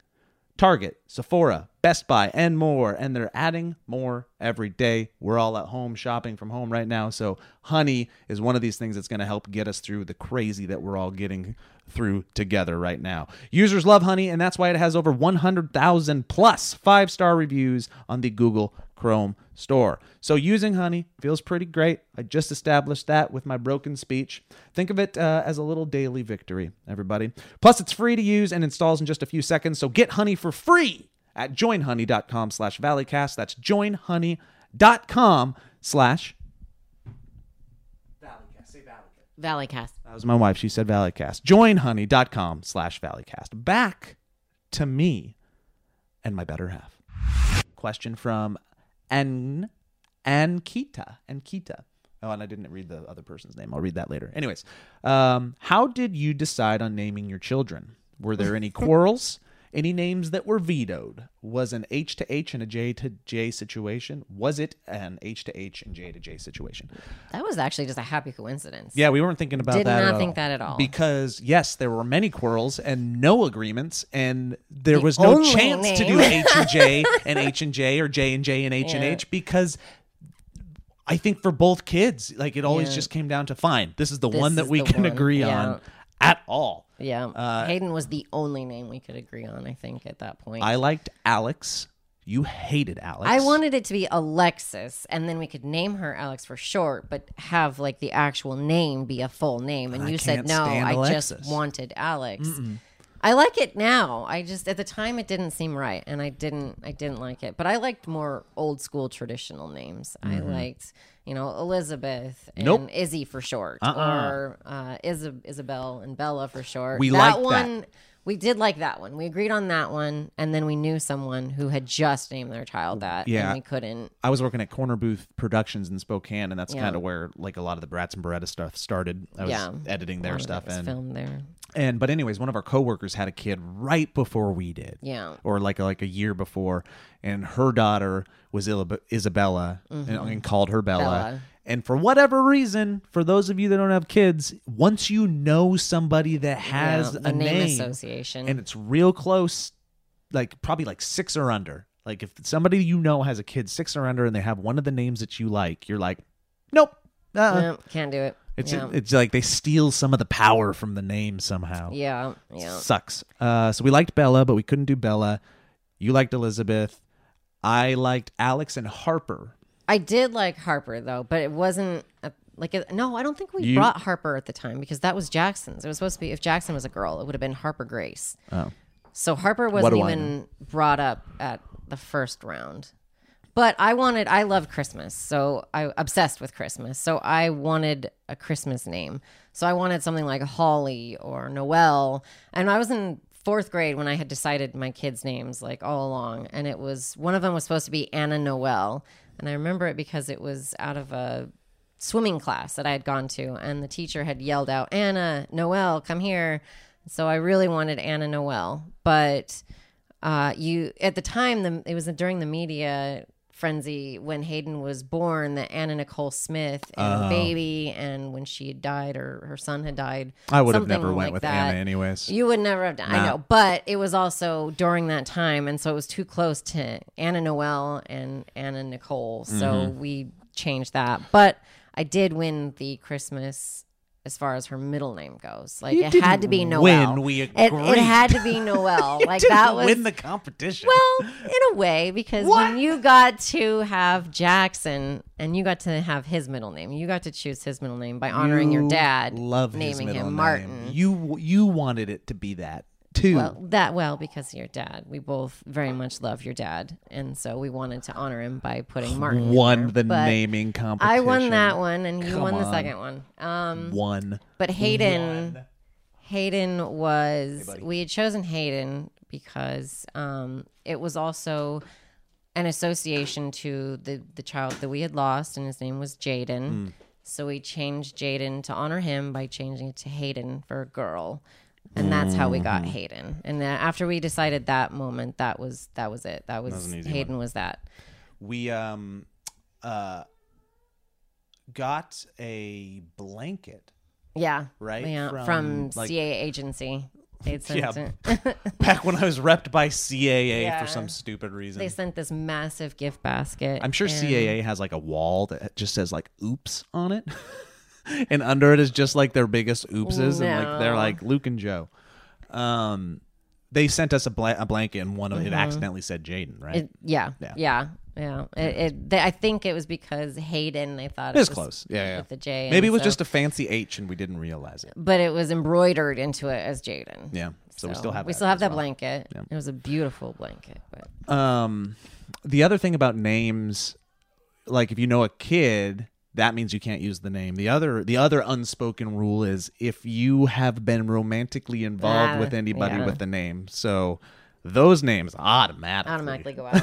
target sephora best buy and more and they're adding more every day. We're all at home shopping from home right now so honey is one of these things that's going to help get us through the crazy that we're all getting through together right now. Users love Honey, and that's why it has over 100,000 plus five star reviews on the Google Chrome store. So using Honey feels pretty great. I just established that with my broken speech. Think of it uh, as a little daily victory, everybody. Plus, it's free to use and installs in just a few seconds. So get Honey for free at joinhoney.com slash valleycast. That's joinhoney.com slash Valleycast. That was my wife. She said Valleycast. Joinhoney.com slash Valleycast. Back to me and my better half. Question from An Ankita. Ankita. Oh, and I didn't read the other person's name. I'll read that later. Anyways, um, how did you decide on naming your children? Were there any quarrels? Any names that were vetoed? Was an H to H and a J to J situation? Was it an H to H and J to J situation? That was actually just a happy coincidence. Yeah, we weren't thinking about Did that. Did not think all. that at all. Because yes, there were many quarrels and no agreements, and there The was no chance to do. H and J and H and J or J and J and H and H because I think for both kids, like it always Yeah. just came down to fine. This is the This one that we can one, agree yeah. on. At all. Yeah. Uh, Hayden was the only name we could agree on, I think, at that point. I liked Alex. You hated Alex. I wanted it to be Alexis, and then we could name her Alex for short, but have like the actual name be a full name. And I you said no, I Alexis." just wanted Alex. I like it now. I just at the time it didn't seem right, and I didn't. I didn't like it. But I liked more old school traditional names. I liked, you know, Elizabeth and Mm-hmm. Nope. Izzy for short, Uh-uh. or uh, Isab- Isabel and Bella for short. We that liked that. We did like that one. We agreed on that one, and then we knew someone who had just named their child that, Yeah. and we couldn't. I was working at Corner Booth Productions in Spokane, and that's Yeah. kind of where like a lot of the Barats and Bereta stuff started. I was Yeah. editing A their stuff, and filmed there. and but anyways, one of our coworkers had a kid right before we did. Yeah. or like like a year before, and her daughter was Isabella and, and called her Bella. Mm-hmm. Bella. And for whatever reason, for those of you that don't have kids, once you know somebody that has Yeah, a name, name, association. and it's real close, like probably like six or under. Like if somebody you know has a kid six or under, and they have one of the names that you like, you're like, nope. Uh-uh. No, can't do it. It's yeah. it's like they steal some of the power from the name somehow. yeah, yeah. Sucks. Uh, so we liked Bella, but we couldn't do Bella. You liked Elizabeth. I liked Alex and Harper. I did like Harper though, but it wasn't a, like a, no. I don't think we You- brought Harper at the time because that was Jackson's. It was supposed to be if Jackson was a girl, it would have been Harper Grace. Oh. So Harper wasn't do I even brought up at the first round. But I wanted, I love Christmas. So I obsessed with Christmas. So I wanted a Christmas name. So I wanted something like Holly or Noel. And I was in fourth grade when I had decided my kids' names like all along. And it was, one of them was supposed to be Anna Noel. And I remember it because it was out of a swimming class that I had gone to, and the teacher had yelled out, Anna, Noel, come here. So I really wanted Anna Noel, but uh, you at the time, the, it was during the media frenzy when Hayden was born that Anna Nicole Smith and Oh. baby, and when she had died or her son had died, I would have something never went like with that. Anna anyways. You would never have done. I Nah. know, but it was also during that time, and so it was too close to Anna Noel and Anna Nicole. So Mm-hmm. we changed that. But I did win the Christmas as far as her middle name goes. Like You it had to be Noel. win, we It, it had to be Noel. like that was win the competition. well, in a way, because when you got to have Jackson and you got to have his middle name, you got to choose his middle name by honoring your You dad, love naming him name. Martin. You you wanted it to be that too. Well, that well because your dad. We both very much love your dad, and so we wanted to honor him by putting Martin. won there. the But naming competition. I won that one, and you Come won the on. second one. Um, One. but Hayden, Hayden was we had chosen Hayden because um, it was also an association to the the child that we had lost, and his name was Jaden. Hmm. So we changed Jaden to honor him by changing it to Hayden for a girl, and that's how we got Hayden. And then after we decided that moment, that was that was it. That was, an easy Hayden was that. we um uh got a blanket Yeah, Right? Yeah, From, like- CA agency. Sent Yeah. it. back when I was repped by CAA Yeah. for some stupid reason. they sent this massive gift basket. I'm sure and- CAA has like a wall that just says like "oops" on it, and under it is just like their biggest oopses, and like they're like Luke and Joe. Um, they sent us a, bla- a blanket, and one of it accidentally said Jaden, right? Mm-hmm. It, yeah, Yeah. yeah, yeah, It, it, they, I think it was because Hayden. They thought It was close. Yeah, yeah. with the J. Maybe it was so- just a fancy H, and we didn't realize it. but it was embroidered into it as Jaden. Yeah. So, we still have we that still have that well. blanket. It was a beautiful blanket, but Um, the other thing about names, like if you know a kid, that means you can't use the name. The other, the other unspoken rule is if you have been romantically involved Ah, with anybody yeah. with the name. So those names automatically, automatically go out.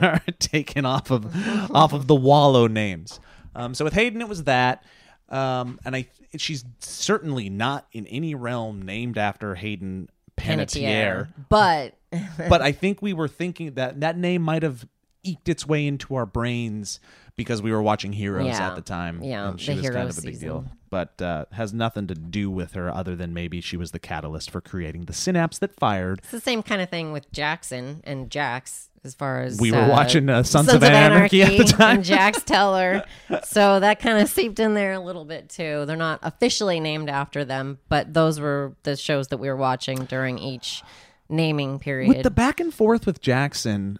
are taken off of off of the wallow names. Um, so with Hayden, it was that, um, and I she's certainly not in any realm named after Hayden Panettiere Panettiere. But but I think we were thinking that that name might have eked its way into our brains because we were watching Heroes Yeah. at the time. yeah, and she the was hero kind of a season. big deal. but uh, has nothing to do with her other than maybe she was the catalyst for creating the synapse that fired. It's the same kind of thing with Jackson and Jax as far as We were uh, watching, uh, Sons of Anarchy at the time. and Jax Teller. so that kind of seeped in there a little bit too. They're not officially named after them, but those were the shows that we were watching during each naming period. With the back and forth with Jackson,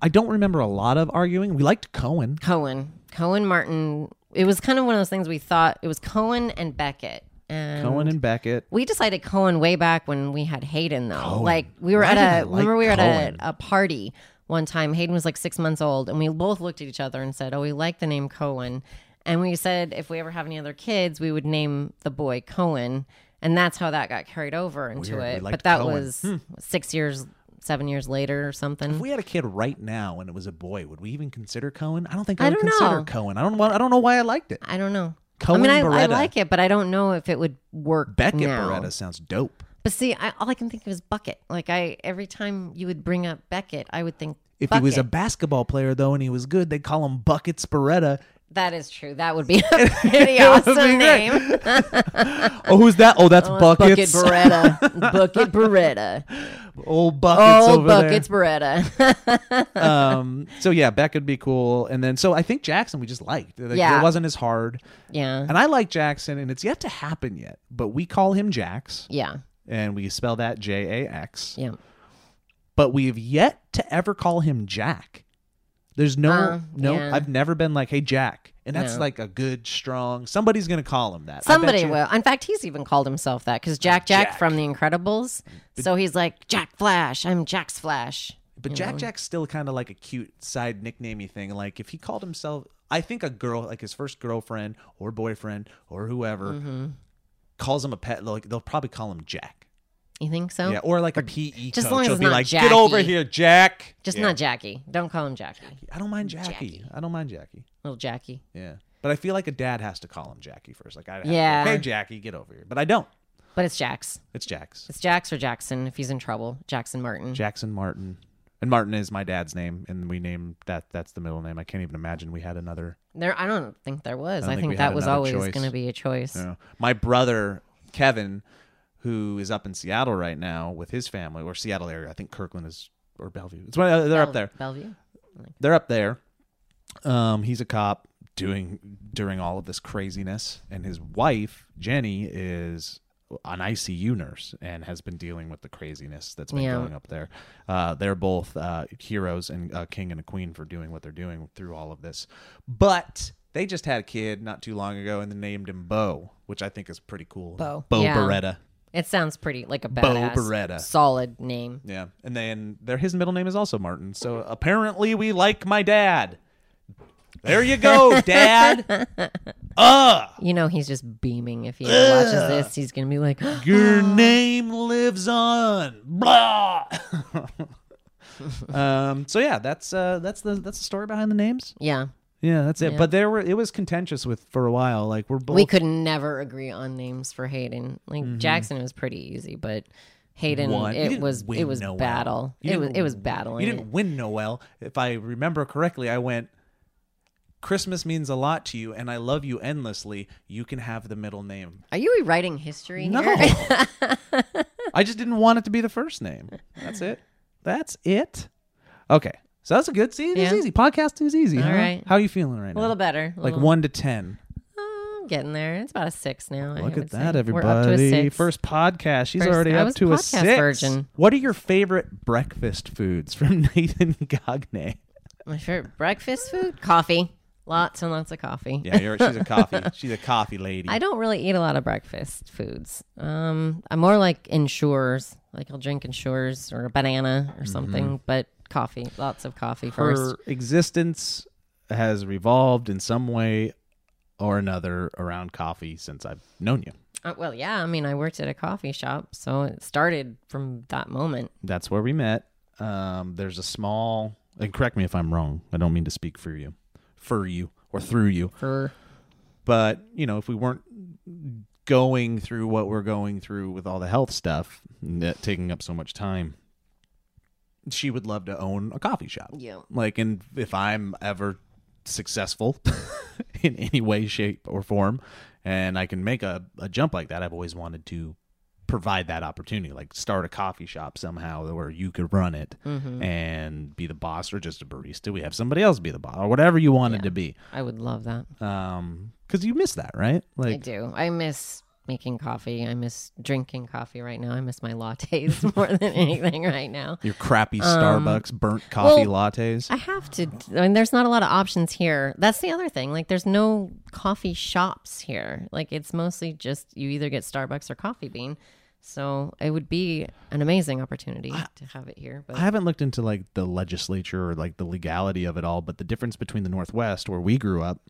I don't remember a lot of arguing. We liked Cohen. Cohen, Cohen Martin. It was kind of one of those things we thought it was Cohen and Beckett. And Cohen and Beckett. we decided Cohen way back when we had Hayden though. Cohen. Like we were Why at a like remember we were at a, a party one time. Hayden was like six months old, and we both looked at each other and said, "Oh, we like the name Cohen." And we said if we ever have any other kids, we would name the boy Cohen, and that's how that got carried over into Weird. We it. liked But that Cohen. was hmm. six years, seven years later or something. If we had a kid right now and it was a boy, would we even consider Cohen? I don't think I, I would don't consider know. Cohen. I don't. I don't know why I liked it. I don't know. Cohen I mean, I, I like it, but I don't know if it would work. Beckett now. Bereta sounds dope. But see, I, all I can think of is Bucket. Like I, every time you would bring up Beckett, I would think If he was a basketball player though and he was good, they'd call him Bucket Bereta. That is true. That would be a pretty awesome name. Oh, who's that? Oh, that's Buckets. Bucket Bereta. Bucket Bereta. Old Buckets Oh, over Buckets Bereta. Um, so yeah, Beck would be cool. And then so I think Jackson we just liked. Like, Yeah. It wasn't as hard. yeah. And I like Jackson, and it's yet to happen yet. But we call him Jax, Yeah. and we spell that J A X. Yeah. But we've yet to ever call him Jack. There's no, Uh, no. yeah. I've never been like, "Hey, Jack," and that's No. like a good, strong. Somebody's gonna call him that. Somebody you- will. In fact, he's even called himself that because Jack, Jack Jack. from The Incredibles. So he's like Jack Flash. I'm Jack's Flash. But Jack Jack's still kind of like a cute side nicknamey thing. Like if he called himself, I think a girl, like his first girlfriend or boyfriend or whoever, Mm-hmm. calls him a pet. Like they'll probably call him Jack. You think so? Yeah, or like a PE just as coach. long as will it's be not like, Jackie. "Get over here, Jack." Just Yeah. not Jackie. Don't call him Jackie. I don't mind Jackie. Jackie. I don't mind Jackie. Little Jackie. Yeah, but I feel like a dad has to call him Jackie first. Like, I Yeah. hey Jackie, get over here. But I don't. But it's Jax. It's Jax. It's Jax or Jackson if he's in trouble. Jackson Martin. Jackson Martin. And Martin is my dad's name, and we named that. That's the middle name. I can't even imagine we had another There, I don't think there was. don't I, think think, we had that was another always choice. going to be a choice. Yeah. My brother Kevin, who is up in Seattle right now with his family, or Seattle area. I think Kirkland is or Bellevue. It's one, uh, they're up there. Bellevue. They're up there. Um, he's a cop doing during all of this craziness, and his wife Jenny is an ICU nurse and has been dealing with the craziness that's been Yeah. going up there. Uh, they're both uh, heroes and a king and a queen for doing what they're doing through all of this. But they just had a kid not too long ago, and they named him Bo, which I think is pretty cool. Bo. Bo Yeah. Bereta. It sounds pretty like a Bo badass, Bereta. solid name. Yeah, and then there his middle name is also Martin. So apparently we like my dad. There you go, Dad. uh, You know, he's just beaming if he watches this. He's going to be like, your name lives on. Blah. um. So yeah, that's uh, that's the that's the story behind the names. yeah. Yeah, that's it. Yeah. But there were it was contentious with for a while. Like we're both We could never agree on names for Hayden. Like mm-hmm. Jackson was pretty easy, but Hayden, won. You it was it was battle. It was it was battling. You didn't win Noel. If I remember correctly, I went. Christmas means a lot to you, and I love you endlessly. You can have the middle name. Are you rewriting history? No. I just didn't want it to be the first name. That's it. That's it. Okay. So that's a good. See, it's Yeah. easy. Podcasting is easy. All huh? right. How are you feeling right now? a little better. a Like little- one to ten. Oh, I'm getting there. It's about a six now. I Look would at that, say. everybody. We're up to a six. First podcast. She's First- already I up was to a podcast six. virgin. What are your favorite breakfast foods from Nathan Gagne? My favorite breakfast food: coffee. Lots and lots of coffee. Yeah, you're, she's a coffee. She's a coffee lady. I don't really eat a lot of breakfast foods. Um, I'm more like Ensures. Like I'll drink Ensures or a banana or something, but coffee. Lots of coffee her first. existence has revolved in some way or another around coffee since I've known you. Uh, well, yeah. I mean, I worked at a coffee shop, so it started from that moment. That's where we met. Um, there's a small, and correct me if I'm wrong. I don't mean to speak for you, for you, or through you. For But you know, if we weren't going through what we're going through with all the health stuff, taking up so much time, she would love to own a coffee shop. yeah, Like, and if I'm ever successful in any way, shape, or form, and I can make a, a jump like that, I've always wanted to provide that opportunity, like start a coffee shop somehow where you could run it Mm-hmm. and be the boss or just a barista. We have somebody else be the boss or whatever you wanted Yeah. to be. I would love that. Um, because you miss that, right? Like I do. I miss making coffee. I miss drinking coffee right now. I miss my lattes more than anything right now. your crappy Starbucks burnt coffee Um, well, lattes. I have to. I mean, there's not a lot of options here. That's the other thing. Like, there's no coffee shops here. Like, it's mostly just you either get Starbucks or Coffee Bean. So it would be an amazing opportunity to have it here. But I haven't looked into like the legislature or like the legality of it all, but the difference between the Northwest, where we grew up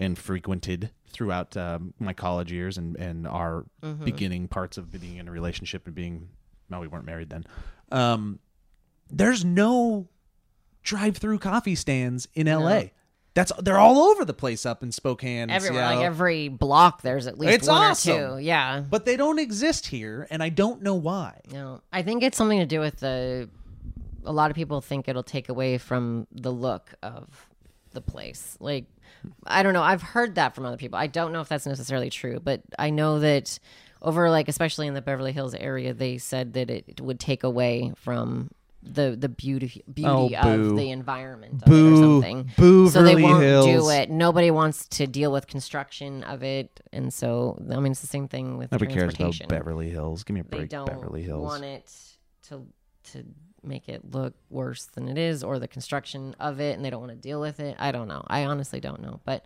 and frequented throughout um, my college years and, and our Mm-hmm. beginning parts of being in a relationship and being, well, we weren't married then. Um, there's no drive-through coffee stands in LA. That's they're all over the place up in Spokane. and everywhere, like every block, there's at least It's one awesome. or two. Yeah. but they don't exist here, and I don't know why. No, I think it's something to do with the. A lot of people think it'll take away from the look of the place. Like, I don't know. I've heard that from other people. I don't know if that's necessarily true, but I know that over, like, especially in the Beverly Hills area, they said that it would take away from the the beauty beauty Oh, of the environment of it or Boo. something. Boo, so they won't Hills. do it. Nobody wants to deal with construction of it, and so I mean it's the same thing with Nobody cares about Beverly Hills. Give me a break, don't Beverly Hills. want it to to make it look worse than it is or the construction of it and they don't want to deal with it i don't know. I honestly don't know but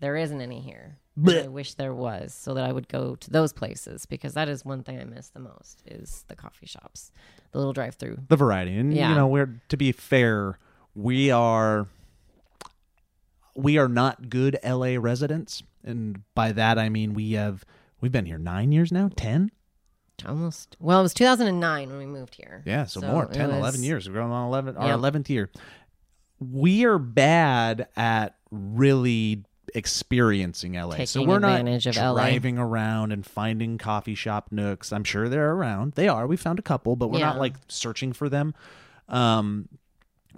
there isn't any here. I wish there was so that i would go to those places because that is one thing i miss the most is the coffee shops the little drive through the variety. And Yeah. you know we're to be fair we are we are not good la residents. And by that i mean we have we've been here nine years now? Ten almost well it was 2009 when we moved here yeah so, more it 10 11 years we're going on 11 our Yep. 11th year we are bad at really experiencing LA. so we're not of LA. driving around and finding coffee shop nooks. I'm sure they're around. They are. We found a couple, but we're not like searching for them. Um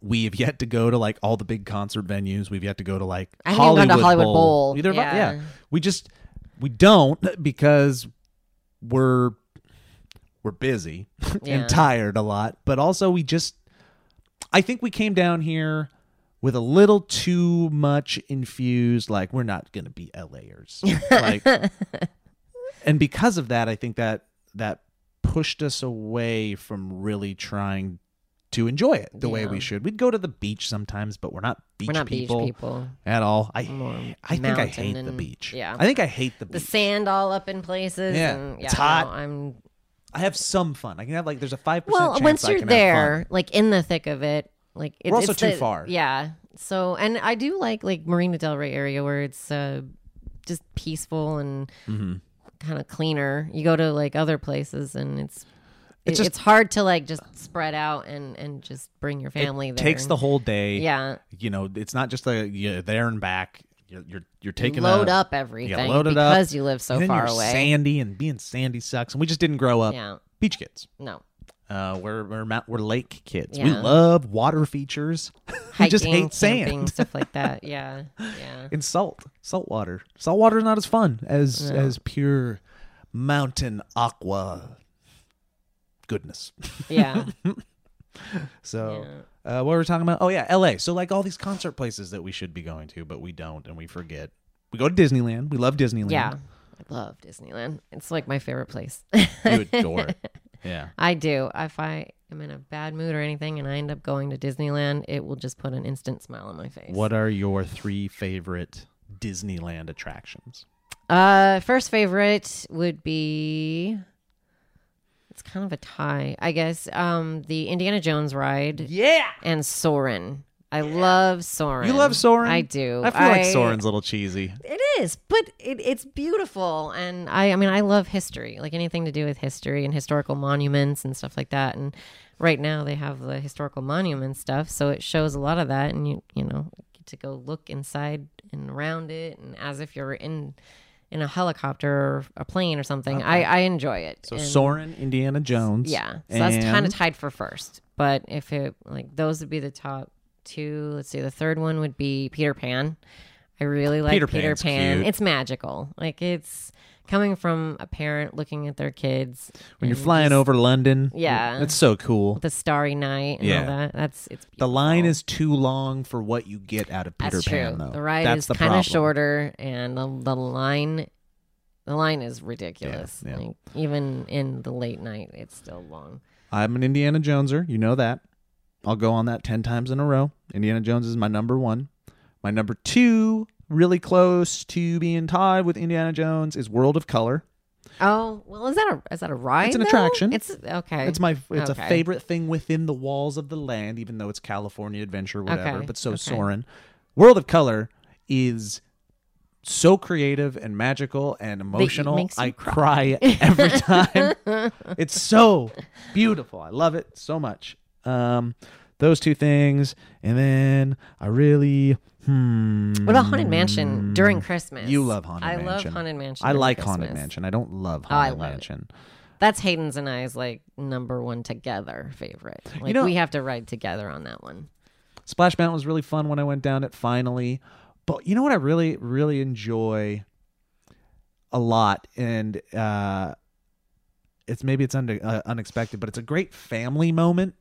we have yet to go to like all the big concert venues. We've yet to go to like I Hollywood, gone to Hollywood Bowl. Either of Yeah. yeah. We just we don't because we're we're busy Yeah. and tired a lot, but also we just I think we came down here with a little too much infused like we're not going to be LAers. like and because of that, I think that that pushed us away from really trying to enjoy it the way we should. We'd go to the beach sometimes, but we're not beach we're not people, beach people at all. I More I think I hate the beach. yeah. I think I hate the beach. the sand all up in places Yeah. and, yeah It's hot. no, i'm I have some fun. I can have like there's a five percent well chance once you're can there like in the thick of it like it, We're also it's too the- far. yeah so and i do like like marina del rey area where it's uh just peaceful and Mm-hmm. kind of cleaner you go to like other places and it's It's just- it's hard to like just spread out and and just bring your family It there takes the whole day. yeah You know, it's not just a you're there and back. You're you're, you're taking load a, up everything load it up, because you live so and far you're away Sandy and being sandy sucks, and we just didn't grow up yeah beach kids. no Uh, we're we're mount, we're lake kids. We love water features. we just hate camping, sand stuff like that yeah yeah and salt. Salt water. Salt water is not as fun as No. as pure mountain aqua goodness. yeah So, uh, what were we talking about? Oh yeah, L.A. So like all these concert places that we should be going to, but we don't, and we forget. We go to Disneyland. We love Disneyland. Yeah. I love Disneyland. It's like my favorite place. you adore it. Yeah. I do. If I am in a bad mood or anything and I end up going to Disneyland, it will just put an instant smile on my face. What are your three favorite Disneyland attractions? Uh first favorite would be it's kind of a tie. I guess um the Indiana Jones ride Yeah. and Soarin'. I love Soarin'. You love Soarin'? I do. I feel like Soren's a little cheesy. It is, but it, it's beautiful, and I, I mean, I love history, like anything to do with history and historical monuments and stuff like that. And right now they have the historical monument stuff, so it shows a lot of that, and you, you know, get to go look inside and around it, and as if you're in, in a helicopter or a plane or something. I, I enjoy it. So And- Soarin', Indiana Jones. yeah, so that's kind of tied for first. But if it like those would be the top two. Let's see. The third one would be Peter Pan. I really like Peter Peter, Pan. cute. It's magical. Like it's coming from a parent looking at their kids When you're flying just over London, Yeah. it's so cool. the Starry Night and Yeah. all that. That's it's The line is too long for what you get out of Peter That's Pan, true. though. The ride That's is kind of shorter, and the, the line, the line is ridiculous. yeah. Like even in the late night, it's still long. I'm an Indiana Joneser. You know that. I'll go on that 10 times in a row. Indiana Jones is my number one. My number two, really close to being tied with Indiana Jones, is World of Color. Oh well, is that a is that a ride? It's an though? attraction. It's okay. It's my it's Okay. a favorite thing within the walls of the land, even though it's California adventure, whatever. Okay, But so okay. Soarin'. World of Color is so creative and magical and emotional. I cry. cry every time. it's so beautiful. I love it so much. Um, those two things, and then I really hmm. What about Haunted Mansion during Christmas? You love Haunted I Mansion. love Haunted Mansion. I during like Haunted Christmas. Mansion. I don't love Oh, I Haunted love it. Mansion. That's Hayden's and I's like number one together favorite. Like know- we have to ride together on that one. Splash Mountain was really fun when I went down it finally. But you know what I really, really enjoy a lot, and uh, it's maybe it's unde- uh, unexpected, but it's a great family moment,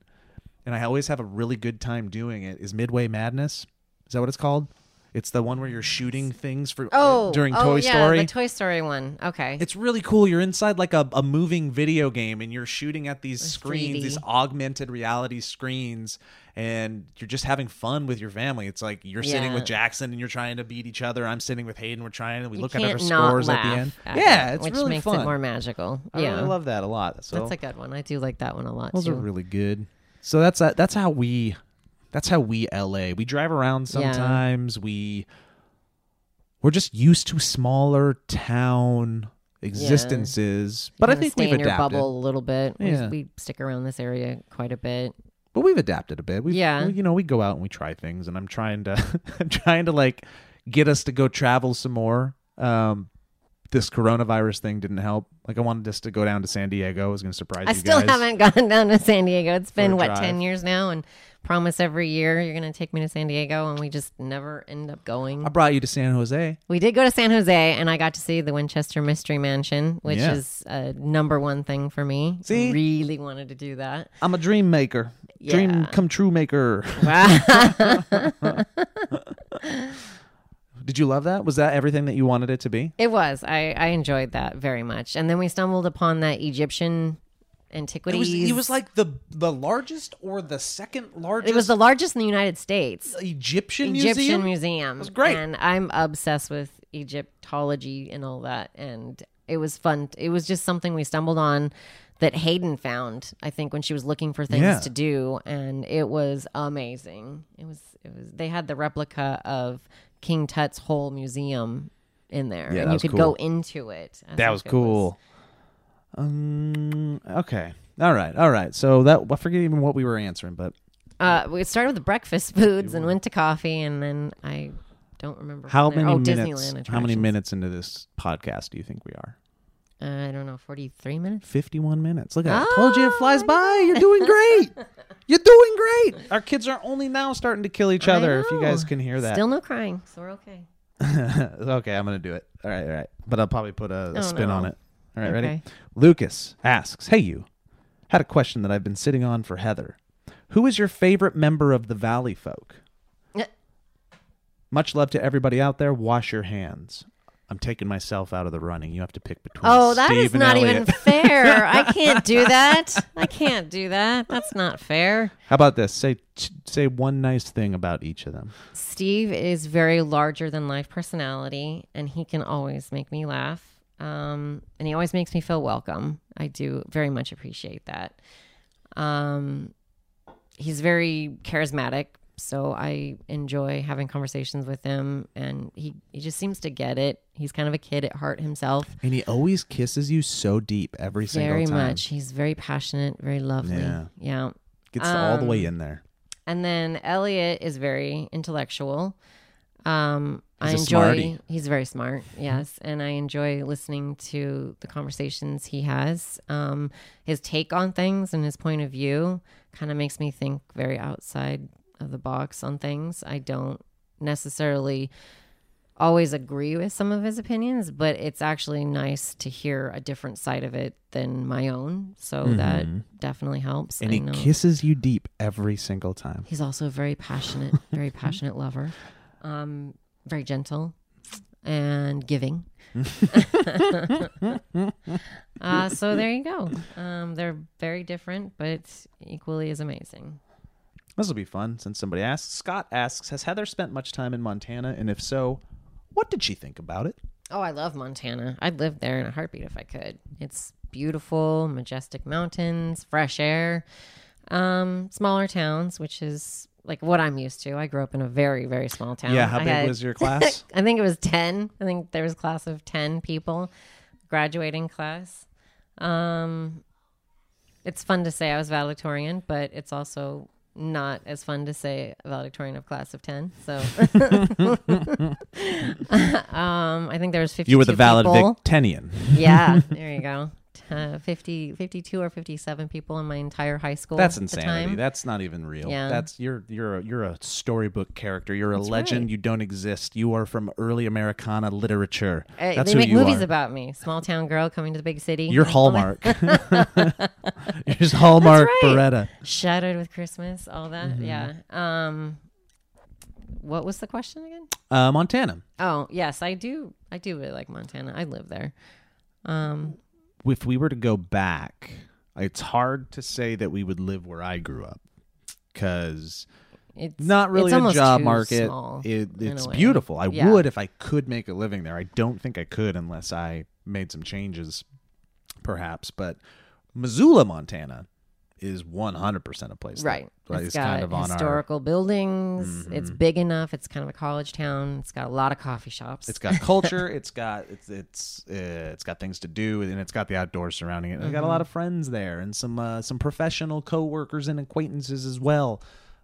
and I always have a really good time doing it. Is Midway Madness? Is that what it's called? It's the one where you're shooting things for Oh, during oh, Toy yeah, Story. the Toy Story one. Okay. It's really cool. You're inside like a, a moving video game and you're shooting at these It's screens, 3D. these augmented reality screens, and you're just having fun with your family. It's like you're sitting with Jackson and you're trying to beat each other. I'm sitting with Hayden. We're trying to we You look at our scores at the end. at yeah, it, it's which really makes fun. it more magical. I yeah, really love that a lot. So that's a good one. I do like that one a lot those too. are really good. So that's uh, that's how we that's how we LA. We drive around Yeah. sometimes. We we're just used to smaller town existences. But I think stay we've in your adapted. bubble a little bit. We- We, stick around this area quite a bit. But we've adapted a bit. We've, Yeah. we- you know, we go out and we try things, and I'm trying to, I'm trying to like get us to go travel some more. Um, this coronavirus thing didn't help. Like I wanted us to go down to San Diego. I was going to surprise you. I you still guys. haven't gone down to San Diego. It's been what drive. ten years now, and promise every year you're gonna take me to San Diego, and we just never end up going. I brought you to San Jose. We did go to San Jose, and I got to see the Winchester Mystery Mansion, which Yeah. is a number one thing for me. See? I really wanted to do that. I'm a dream maker, dream come true maker. Wow. Did you love that? Was that everything that you wanted it to be? it was. I, I enjoyed that very much. And then we stumbled upon that Egyptian It antiquities. was, it was like the the largest or the second largest it was the largest in the United States. Egyptian, Egyptian museum. museum. was great. And I'm obsessed with Egyptology and all that. And it was fun. It was just something we stumbled on that Hayden found, I think, when she was looking for things Yeah. to do. And it was amazing. It was, it was, they had the replica of King Tut's whole museum in there. Yeah, and you could cool. go into it. as That was it cool. Um. Okay. All right. All right. So that I forget even what we were answering, but Uh, we started with the breakfast foods and went to coffee, and then I don't remember how many oh, minutes? Disneyland How many minutes into this podcast do you think we are? Uh, I don't know, forty-three minutes. Fifty-one minutes. Look at that. I Oh, told you it flies by. You're doing great. You're doing great. Our kids are only now starting to kill each other. If you guys can hear that. Still no crying, so we're okay. okay, I'm gonna do it. All right, all right. But I'll probably put a, a Oh, spin on it. All right, ready? Lucas asks, "Hey, you. Had a question that I've been sitting on for Heather. Who is your favorite member of the Valley Folk? Much love to everybody out there. Wash your hands. I'm taking myself out of the running. You have to pick between. Oh, that Steve is not Elliot. even fair. I can't do that. I can't do that. That's not fair. How about this? Say say one nice thing about each of them. Steve is very larger than life personality, and he can always make me laugh. Um, and he always makes me feel welcome. I do very much appreciate that. Um, he's very charismatic, so I enjoy having conversations with him, and he he just seems to get it. He's kind of a kid at heart himself. And he always kisses you so deep every Very single time. Very much. He's very passionate, very lovely. Yeah. yeah. Gets all the way Um, in there. And then Elliot is very intellectual. Um, I He's a enjoy. smarty. He's very smart. Yes, and I enjoy listening to the conversations he has. Um, his take on things and his point of view kind of makes me think very outside of the box on things. I don't necessarily always agree with some of his opinions, but it's actually nice to hear a different side of it than my own. So that definitely helps. And I he know. kisses you deep every single time. He's also a very passionate, very passionate lover. Um, very gentle and giving. uh, so there you go. Um, they're very different, but equally as amazing. This will be fun since somebody asks. Scott asks, "Has Heather spent much time in Montana? And if so, what did she think about it?" Oh, I love Montana. I'd live there in a heartbeat if I could. It's beautiful, majestic mountains, fresh air, um, smaller towns, which is like what I'm used to. I grew up in a very, very small town. Yeah, how I big had- was your class? I think it was 10. I think there was a class of 10 people, graduating class. Um, it's fun to say I was valedictorian, but it's also not as fun to say valedictorian of class of 10. So um, I think there was 52 you were the people. valedictorian. Yeah, there you go. Uh, 50, 52 or 57 people in my entire high school. That's at the insanity. time. That's not even real. Yeah. That's you're you're a, you're a storybook character. You're a That's legend. right. You don't exist. You are from early Americana literature. Uh, That's they who make you movies are. about me. Small town girl coming to the big city. You're Hallmark. you're just Hallmark right. Bereta. Shattered with Christmas, all that. Mm-hmm. Yeah. Um, what was the question again? Uh, Montana. Oh, yes, I do. I do really like Montana. I live there. Um, If we were to go back, it's hard to say that we would live where I grew up because it's not really it's a job market. small It, it's beautiful. I Yeah. would if I could make a living there. I don't think I could unless I made some changes, perhaps. But Missoula, Montana, is 100% a place. Right. that It's is got kind of on our. Mm-hmm. historical buildings. It's big enough. It's kind of a college town. It's got a lot of coffee shops. It's got culture. it's got it's it's uh, it's got things to do, and it's got the outdoors surrounding it. And I got a Mm-hmm. lot of friends there, and some uh, some professional coworkers and acquaintances as well.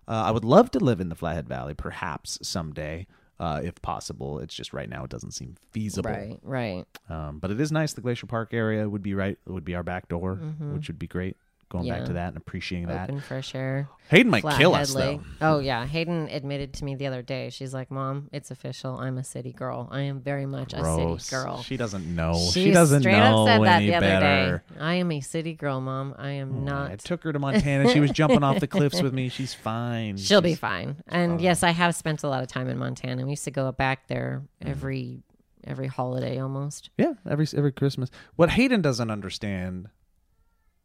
Uh, I would love to live in the Flathead Valley, perhaps someday, uh, if possible. It's just right now it doesn't seem feasible. right, right. Um, but it is nice. The Glacier Park area would be right. Would be our back door, which would be great. Going back Mm-hmm. To that and appreciating that. Open fresh air. Hayden might kill Flathead us though. Oh yeah, Hayden admitted to me the other day. She's like, "Mom, it's official. I'm a city girl. I am very much a city girl." She doesn't know. She, She, doesn't straight know up said that the other better. day. I am a city girl, Mom. I am not. I took her to Montana. She was jumping off the cliffs with me. She's fine. She'll be fine. And yes, I have spent a lot of time in Montana. We used to go back there Mm-hmm. every every holiday almost. Yeah, every every Christmas. What Hayden doesn't understand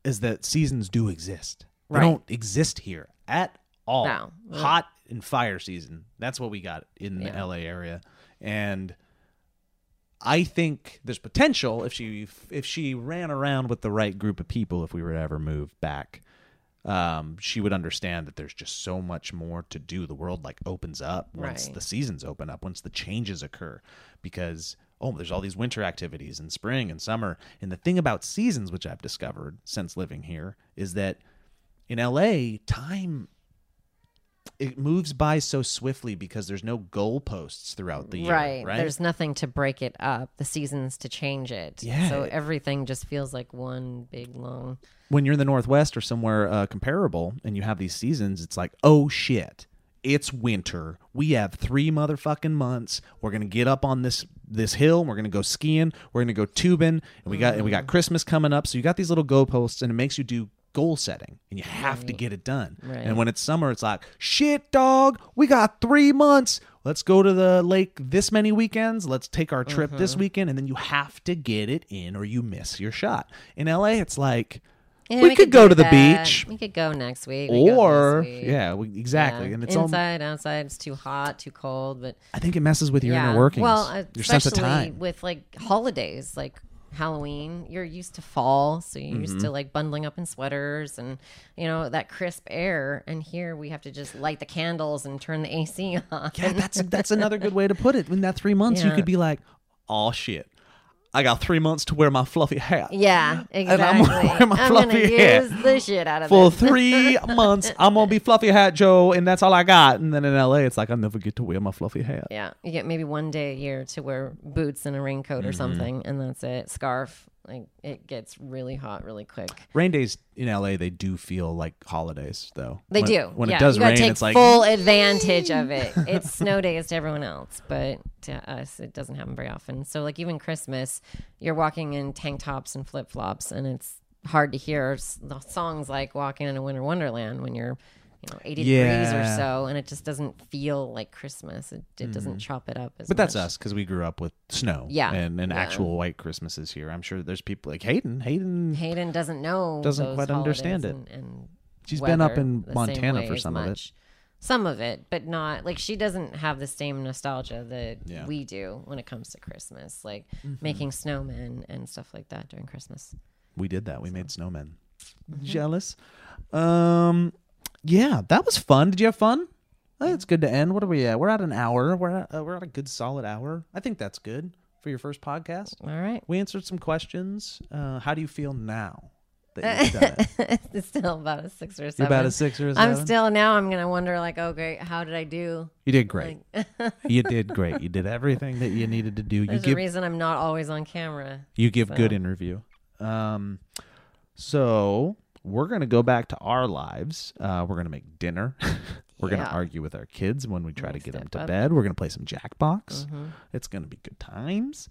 is that seasons do exist. They Right. don't exist here at all. No. Hot and fire season. That's what we got in the Yeah. LA area. And I think there's potential if she if she ran around with the right group of people if we were to ever move back. Um, she would understand that there's just so much more to do. The world like opens up once Right. the seasons open up, once the changes occur, because oh, there's all these winter activities in spring and summer. And the thing about seasons, which I've discovered since living here, is that in LA, time it moves by so swiftly because there's no goalposts throughout the year. right. Right. There's nothing to break it up. The seasons to change it. Yeah. So everything just feels like one big long. when you're in the Northwest or somewhere uh, comparable and you have these seasons, it's like, oh shit, it's winter. We have three motherfucking months. We're gonna get up on this this hill. We're gonna go skiing. We're gonna go tubing, and we got and we got mm-hmm. Christmas coming up. So you got these little goalposts, and it makes you do goal setting, and you have to get it done. Right. And when it's summer, it's like, shit, dog, we got three months. Let's go to the lake this many weekends. Let's take our trip this mm-hmm. weekend, and then you have to get it in, or you miss your shot. In LA, it's like. Yeah, we, could, go to the that. beach, We could go next week. We or week. yeah, we, exactly. Yeah. And it's all. inside, outside. It's too hot, too cold. But I think it messes with your yeah. inner workings, Well, your sense of especially time. with like holidays, like Halloween. You're used to fall, so you're used Mm-hmm. to like bundling up in sweaters and you know that crisp air. And here we have to just light the candles and turn the AC on. Yeah, that's that's another good way to put it. In that three months, you could be like, "Oh shit, I got three months to wear my fluffy hat." Yeah, And exactly. I'm gonna wear my I'm gonna fluffy hat. use the shit out of For it. three months, I'm gonna be fluffy hat Joe, and that's all I got. And then in LA, it's like I never get to wear my fluffy hat. Yeah, you get maybe one day a year to wear boots and a raincoat Mm-hmm. or something, and that's it. Scarf, Like it gets really hot really quick. Rain days in LA, they do feel like holidays, though. They When- do. When yeah, it does you rain, take it's like full advantage of it. It's snow days to everyone else, but to us, it doesn't happen very often. So, like even Christmas, you're walking in tank tops and flip flops, and it's hard to hear the songs like "Walking in a Winter Wonderland" when you're, you know, 80 degrees or so, and it just doesn't feel like Christmas. It, it doesn't chop it up as. But that's much. us because we grew up with snow. Yeah. And, and Yeah. actual white Christmases here. I'm sure there's people like Hayden. Hayden, Hayden doesn't know Doesn't those quite understand it. And, and She's been up in Montana for some of it. Some of it, but not like she doesn't have the same nostalgia that Yeah. we do when it comes to Christmas, like Mm-hmm. making snowmen and stuff like that during Christmas. we did that. We made snowmen. Mm-hmm. Jealous. Um, yeah, that was fun. Did you have fun? I think it's good to end. What are we at? We're at an hour. We're at, uh, we're at a good solid hour. I think that's good for your first podcast. All right, We answered some questions. Uh, how do you feel now that you've done it? it's still about a six or You're seven. about a six or a I'm still now. I'm gonna wonder like, oh great, how did I do? You did great. Like, you did great. You did everything that you needed to do. You there's a reason I'm not always on camera. you give good interview. Um, so we're gonna go back to our lives. Uh, we're gonna make dinner. we're gonna argue with our kids when we try to get them to up. bed. We're gonna play some Jackbox. Mm-hmm. It's gonna be good times.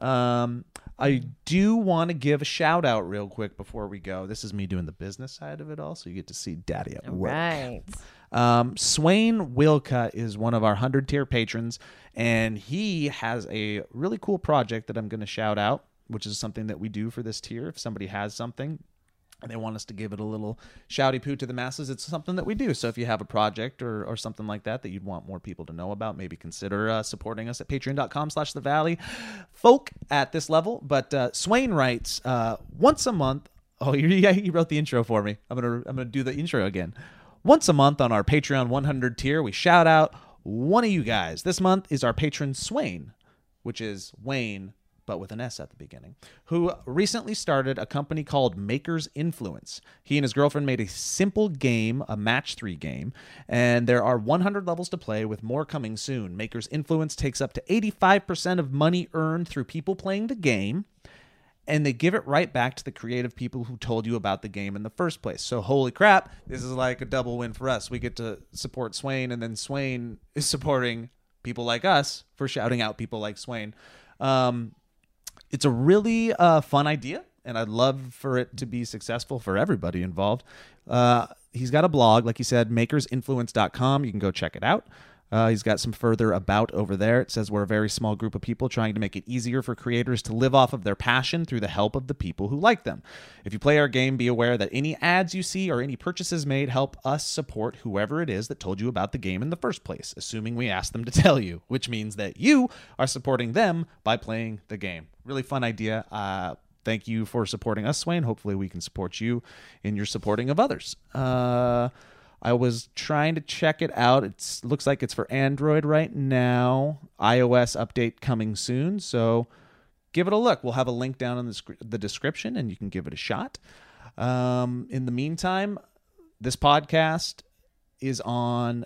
Um, I do want to give a shout out real quick before we go. This is me doing the business side of it all, so you get to see Daddy at work. Right. Um, Swain Wilka is one of our 100 tier patrons, and he has a really cool project that I'm going to shout out, which is something that we do for this tier. If somebody has something they want us to give it a little shouty poo to the masses, it's something that we do. So if you have a project or, or something like that that you'd want more people to know about, maybe consider uh, supporting us at patreon.com slash the valley folk at this level. But uh, Swain writes uh, once a month. Oh, yeah, you wrote the intro for me. I'm gonna I'm gonna do the intro again. Once a month on our Patreon 100 tier, we shout out one of you guys. This month is our patron Swain, which is Wayne, but with an S at the beginning, who recently started a company called Maker's Influence. He and his girlfriend made a simple game, a match three game, and there are 100 levels to play with more coming soon. Maker's Influence takes up to 85% of money earned through people playing the game and they give it right back to the creative people who told you about the game in the first place. So holy crap, this is like a double win for us. We get to support Swain, and then Swain is supporting people like us for shouting out people like Swain. Um, it's a really uh, fun idea, and I'd love for it to be successful for everybody involved. Uh, he's got a blog, like he said, makersinfluence.com. You can go check it out. Uh, he's got some further about over there. It says we're a very small group of people trying to make it easier for creators to live off of their passion through the help of the people who like them. If you play our game, be aware that any ads you see or any purchases made help us support whoever it is that told you about the game in the first place, assuming we asked them to tell you, which means that you are supporting them by playing the game. Really fun idea. Uh, thank you for supporting us, Swain. Hopefully, we can support you in your supporting of others. Uh, I was trying to check it out. It looks like it's for Android right now. iOS update coming soon. So give it a look. We'll have a link down in the, the description and you can give it a shot. Um, in the meantime, this podcast is on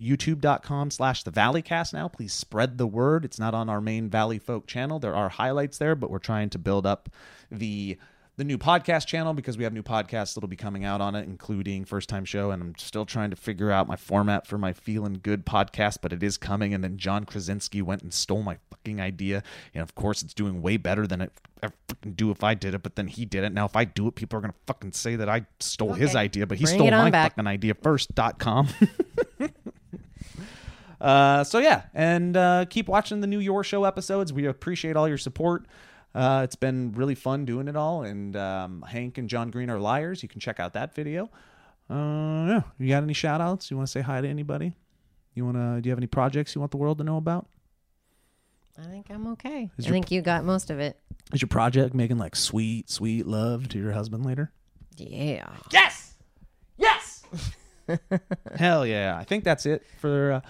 youtube.com slash the valleycast now please spread the word it's not on our main valley folk channel there are highlights there but we're trying to build up the the new podcast channel because we have new podcasts that'll be coming out on it including first time show and i'm still trying to figure out my format for my feeling good podcast but it is coming and then john krasinski went and stole my fucking idea and of course it's doing way better than it I fucking do if i did it but then he did it now if i do it people are gonna fucking say that i stole his idea but he Bring stole my back. fucking idea first dot com Uh, so yeah, and uh, keep watching the new Your Show episodes. We appreciate all your support. Uh, it's been really fun doing it all. And um, Hank and John Green are liars. You can check out that video. Uh, yeah, you got any shout outs? You want to say hi to anybody? You want to? Do you have any projects you want the world to know about? I think I'm okay. Is I your- think you got most of it. Is your project making like sweet, sweet love to your husband later? Yeah. Yes, yes. Hell yeah! I think that's it for uh,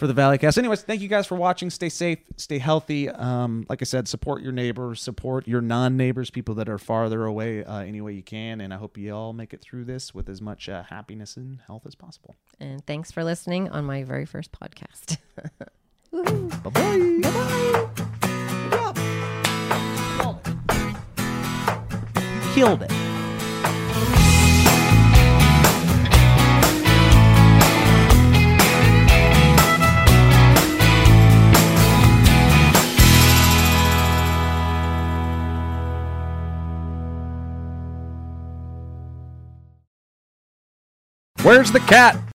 for the Valleycast. Anyways, thank you guys for watching. Stay safe, stay healthy. Um, like I said, support your neighbors, support your non-neighbors, people that are farther away, uh, any way you can. And I hope you all make it through this with as much uh, happiness and health as possible. And thanks for listening on my very first podcast. Bye bye. Bye bye. Killed it. Where's the cat?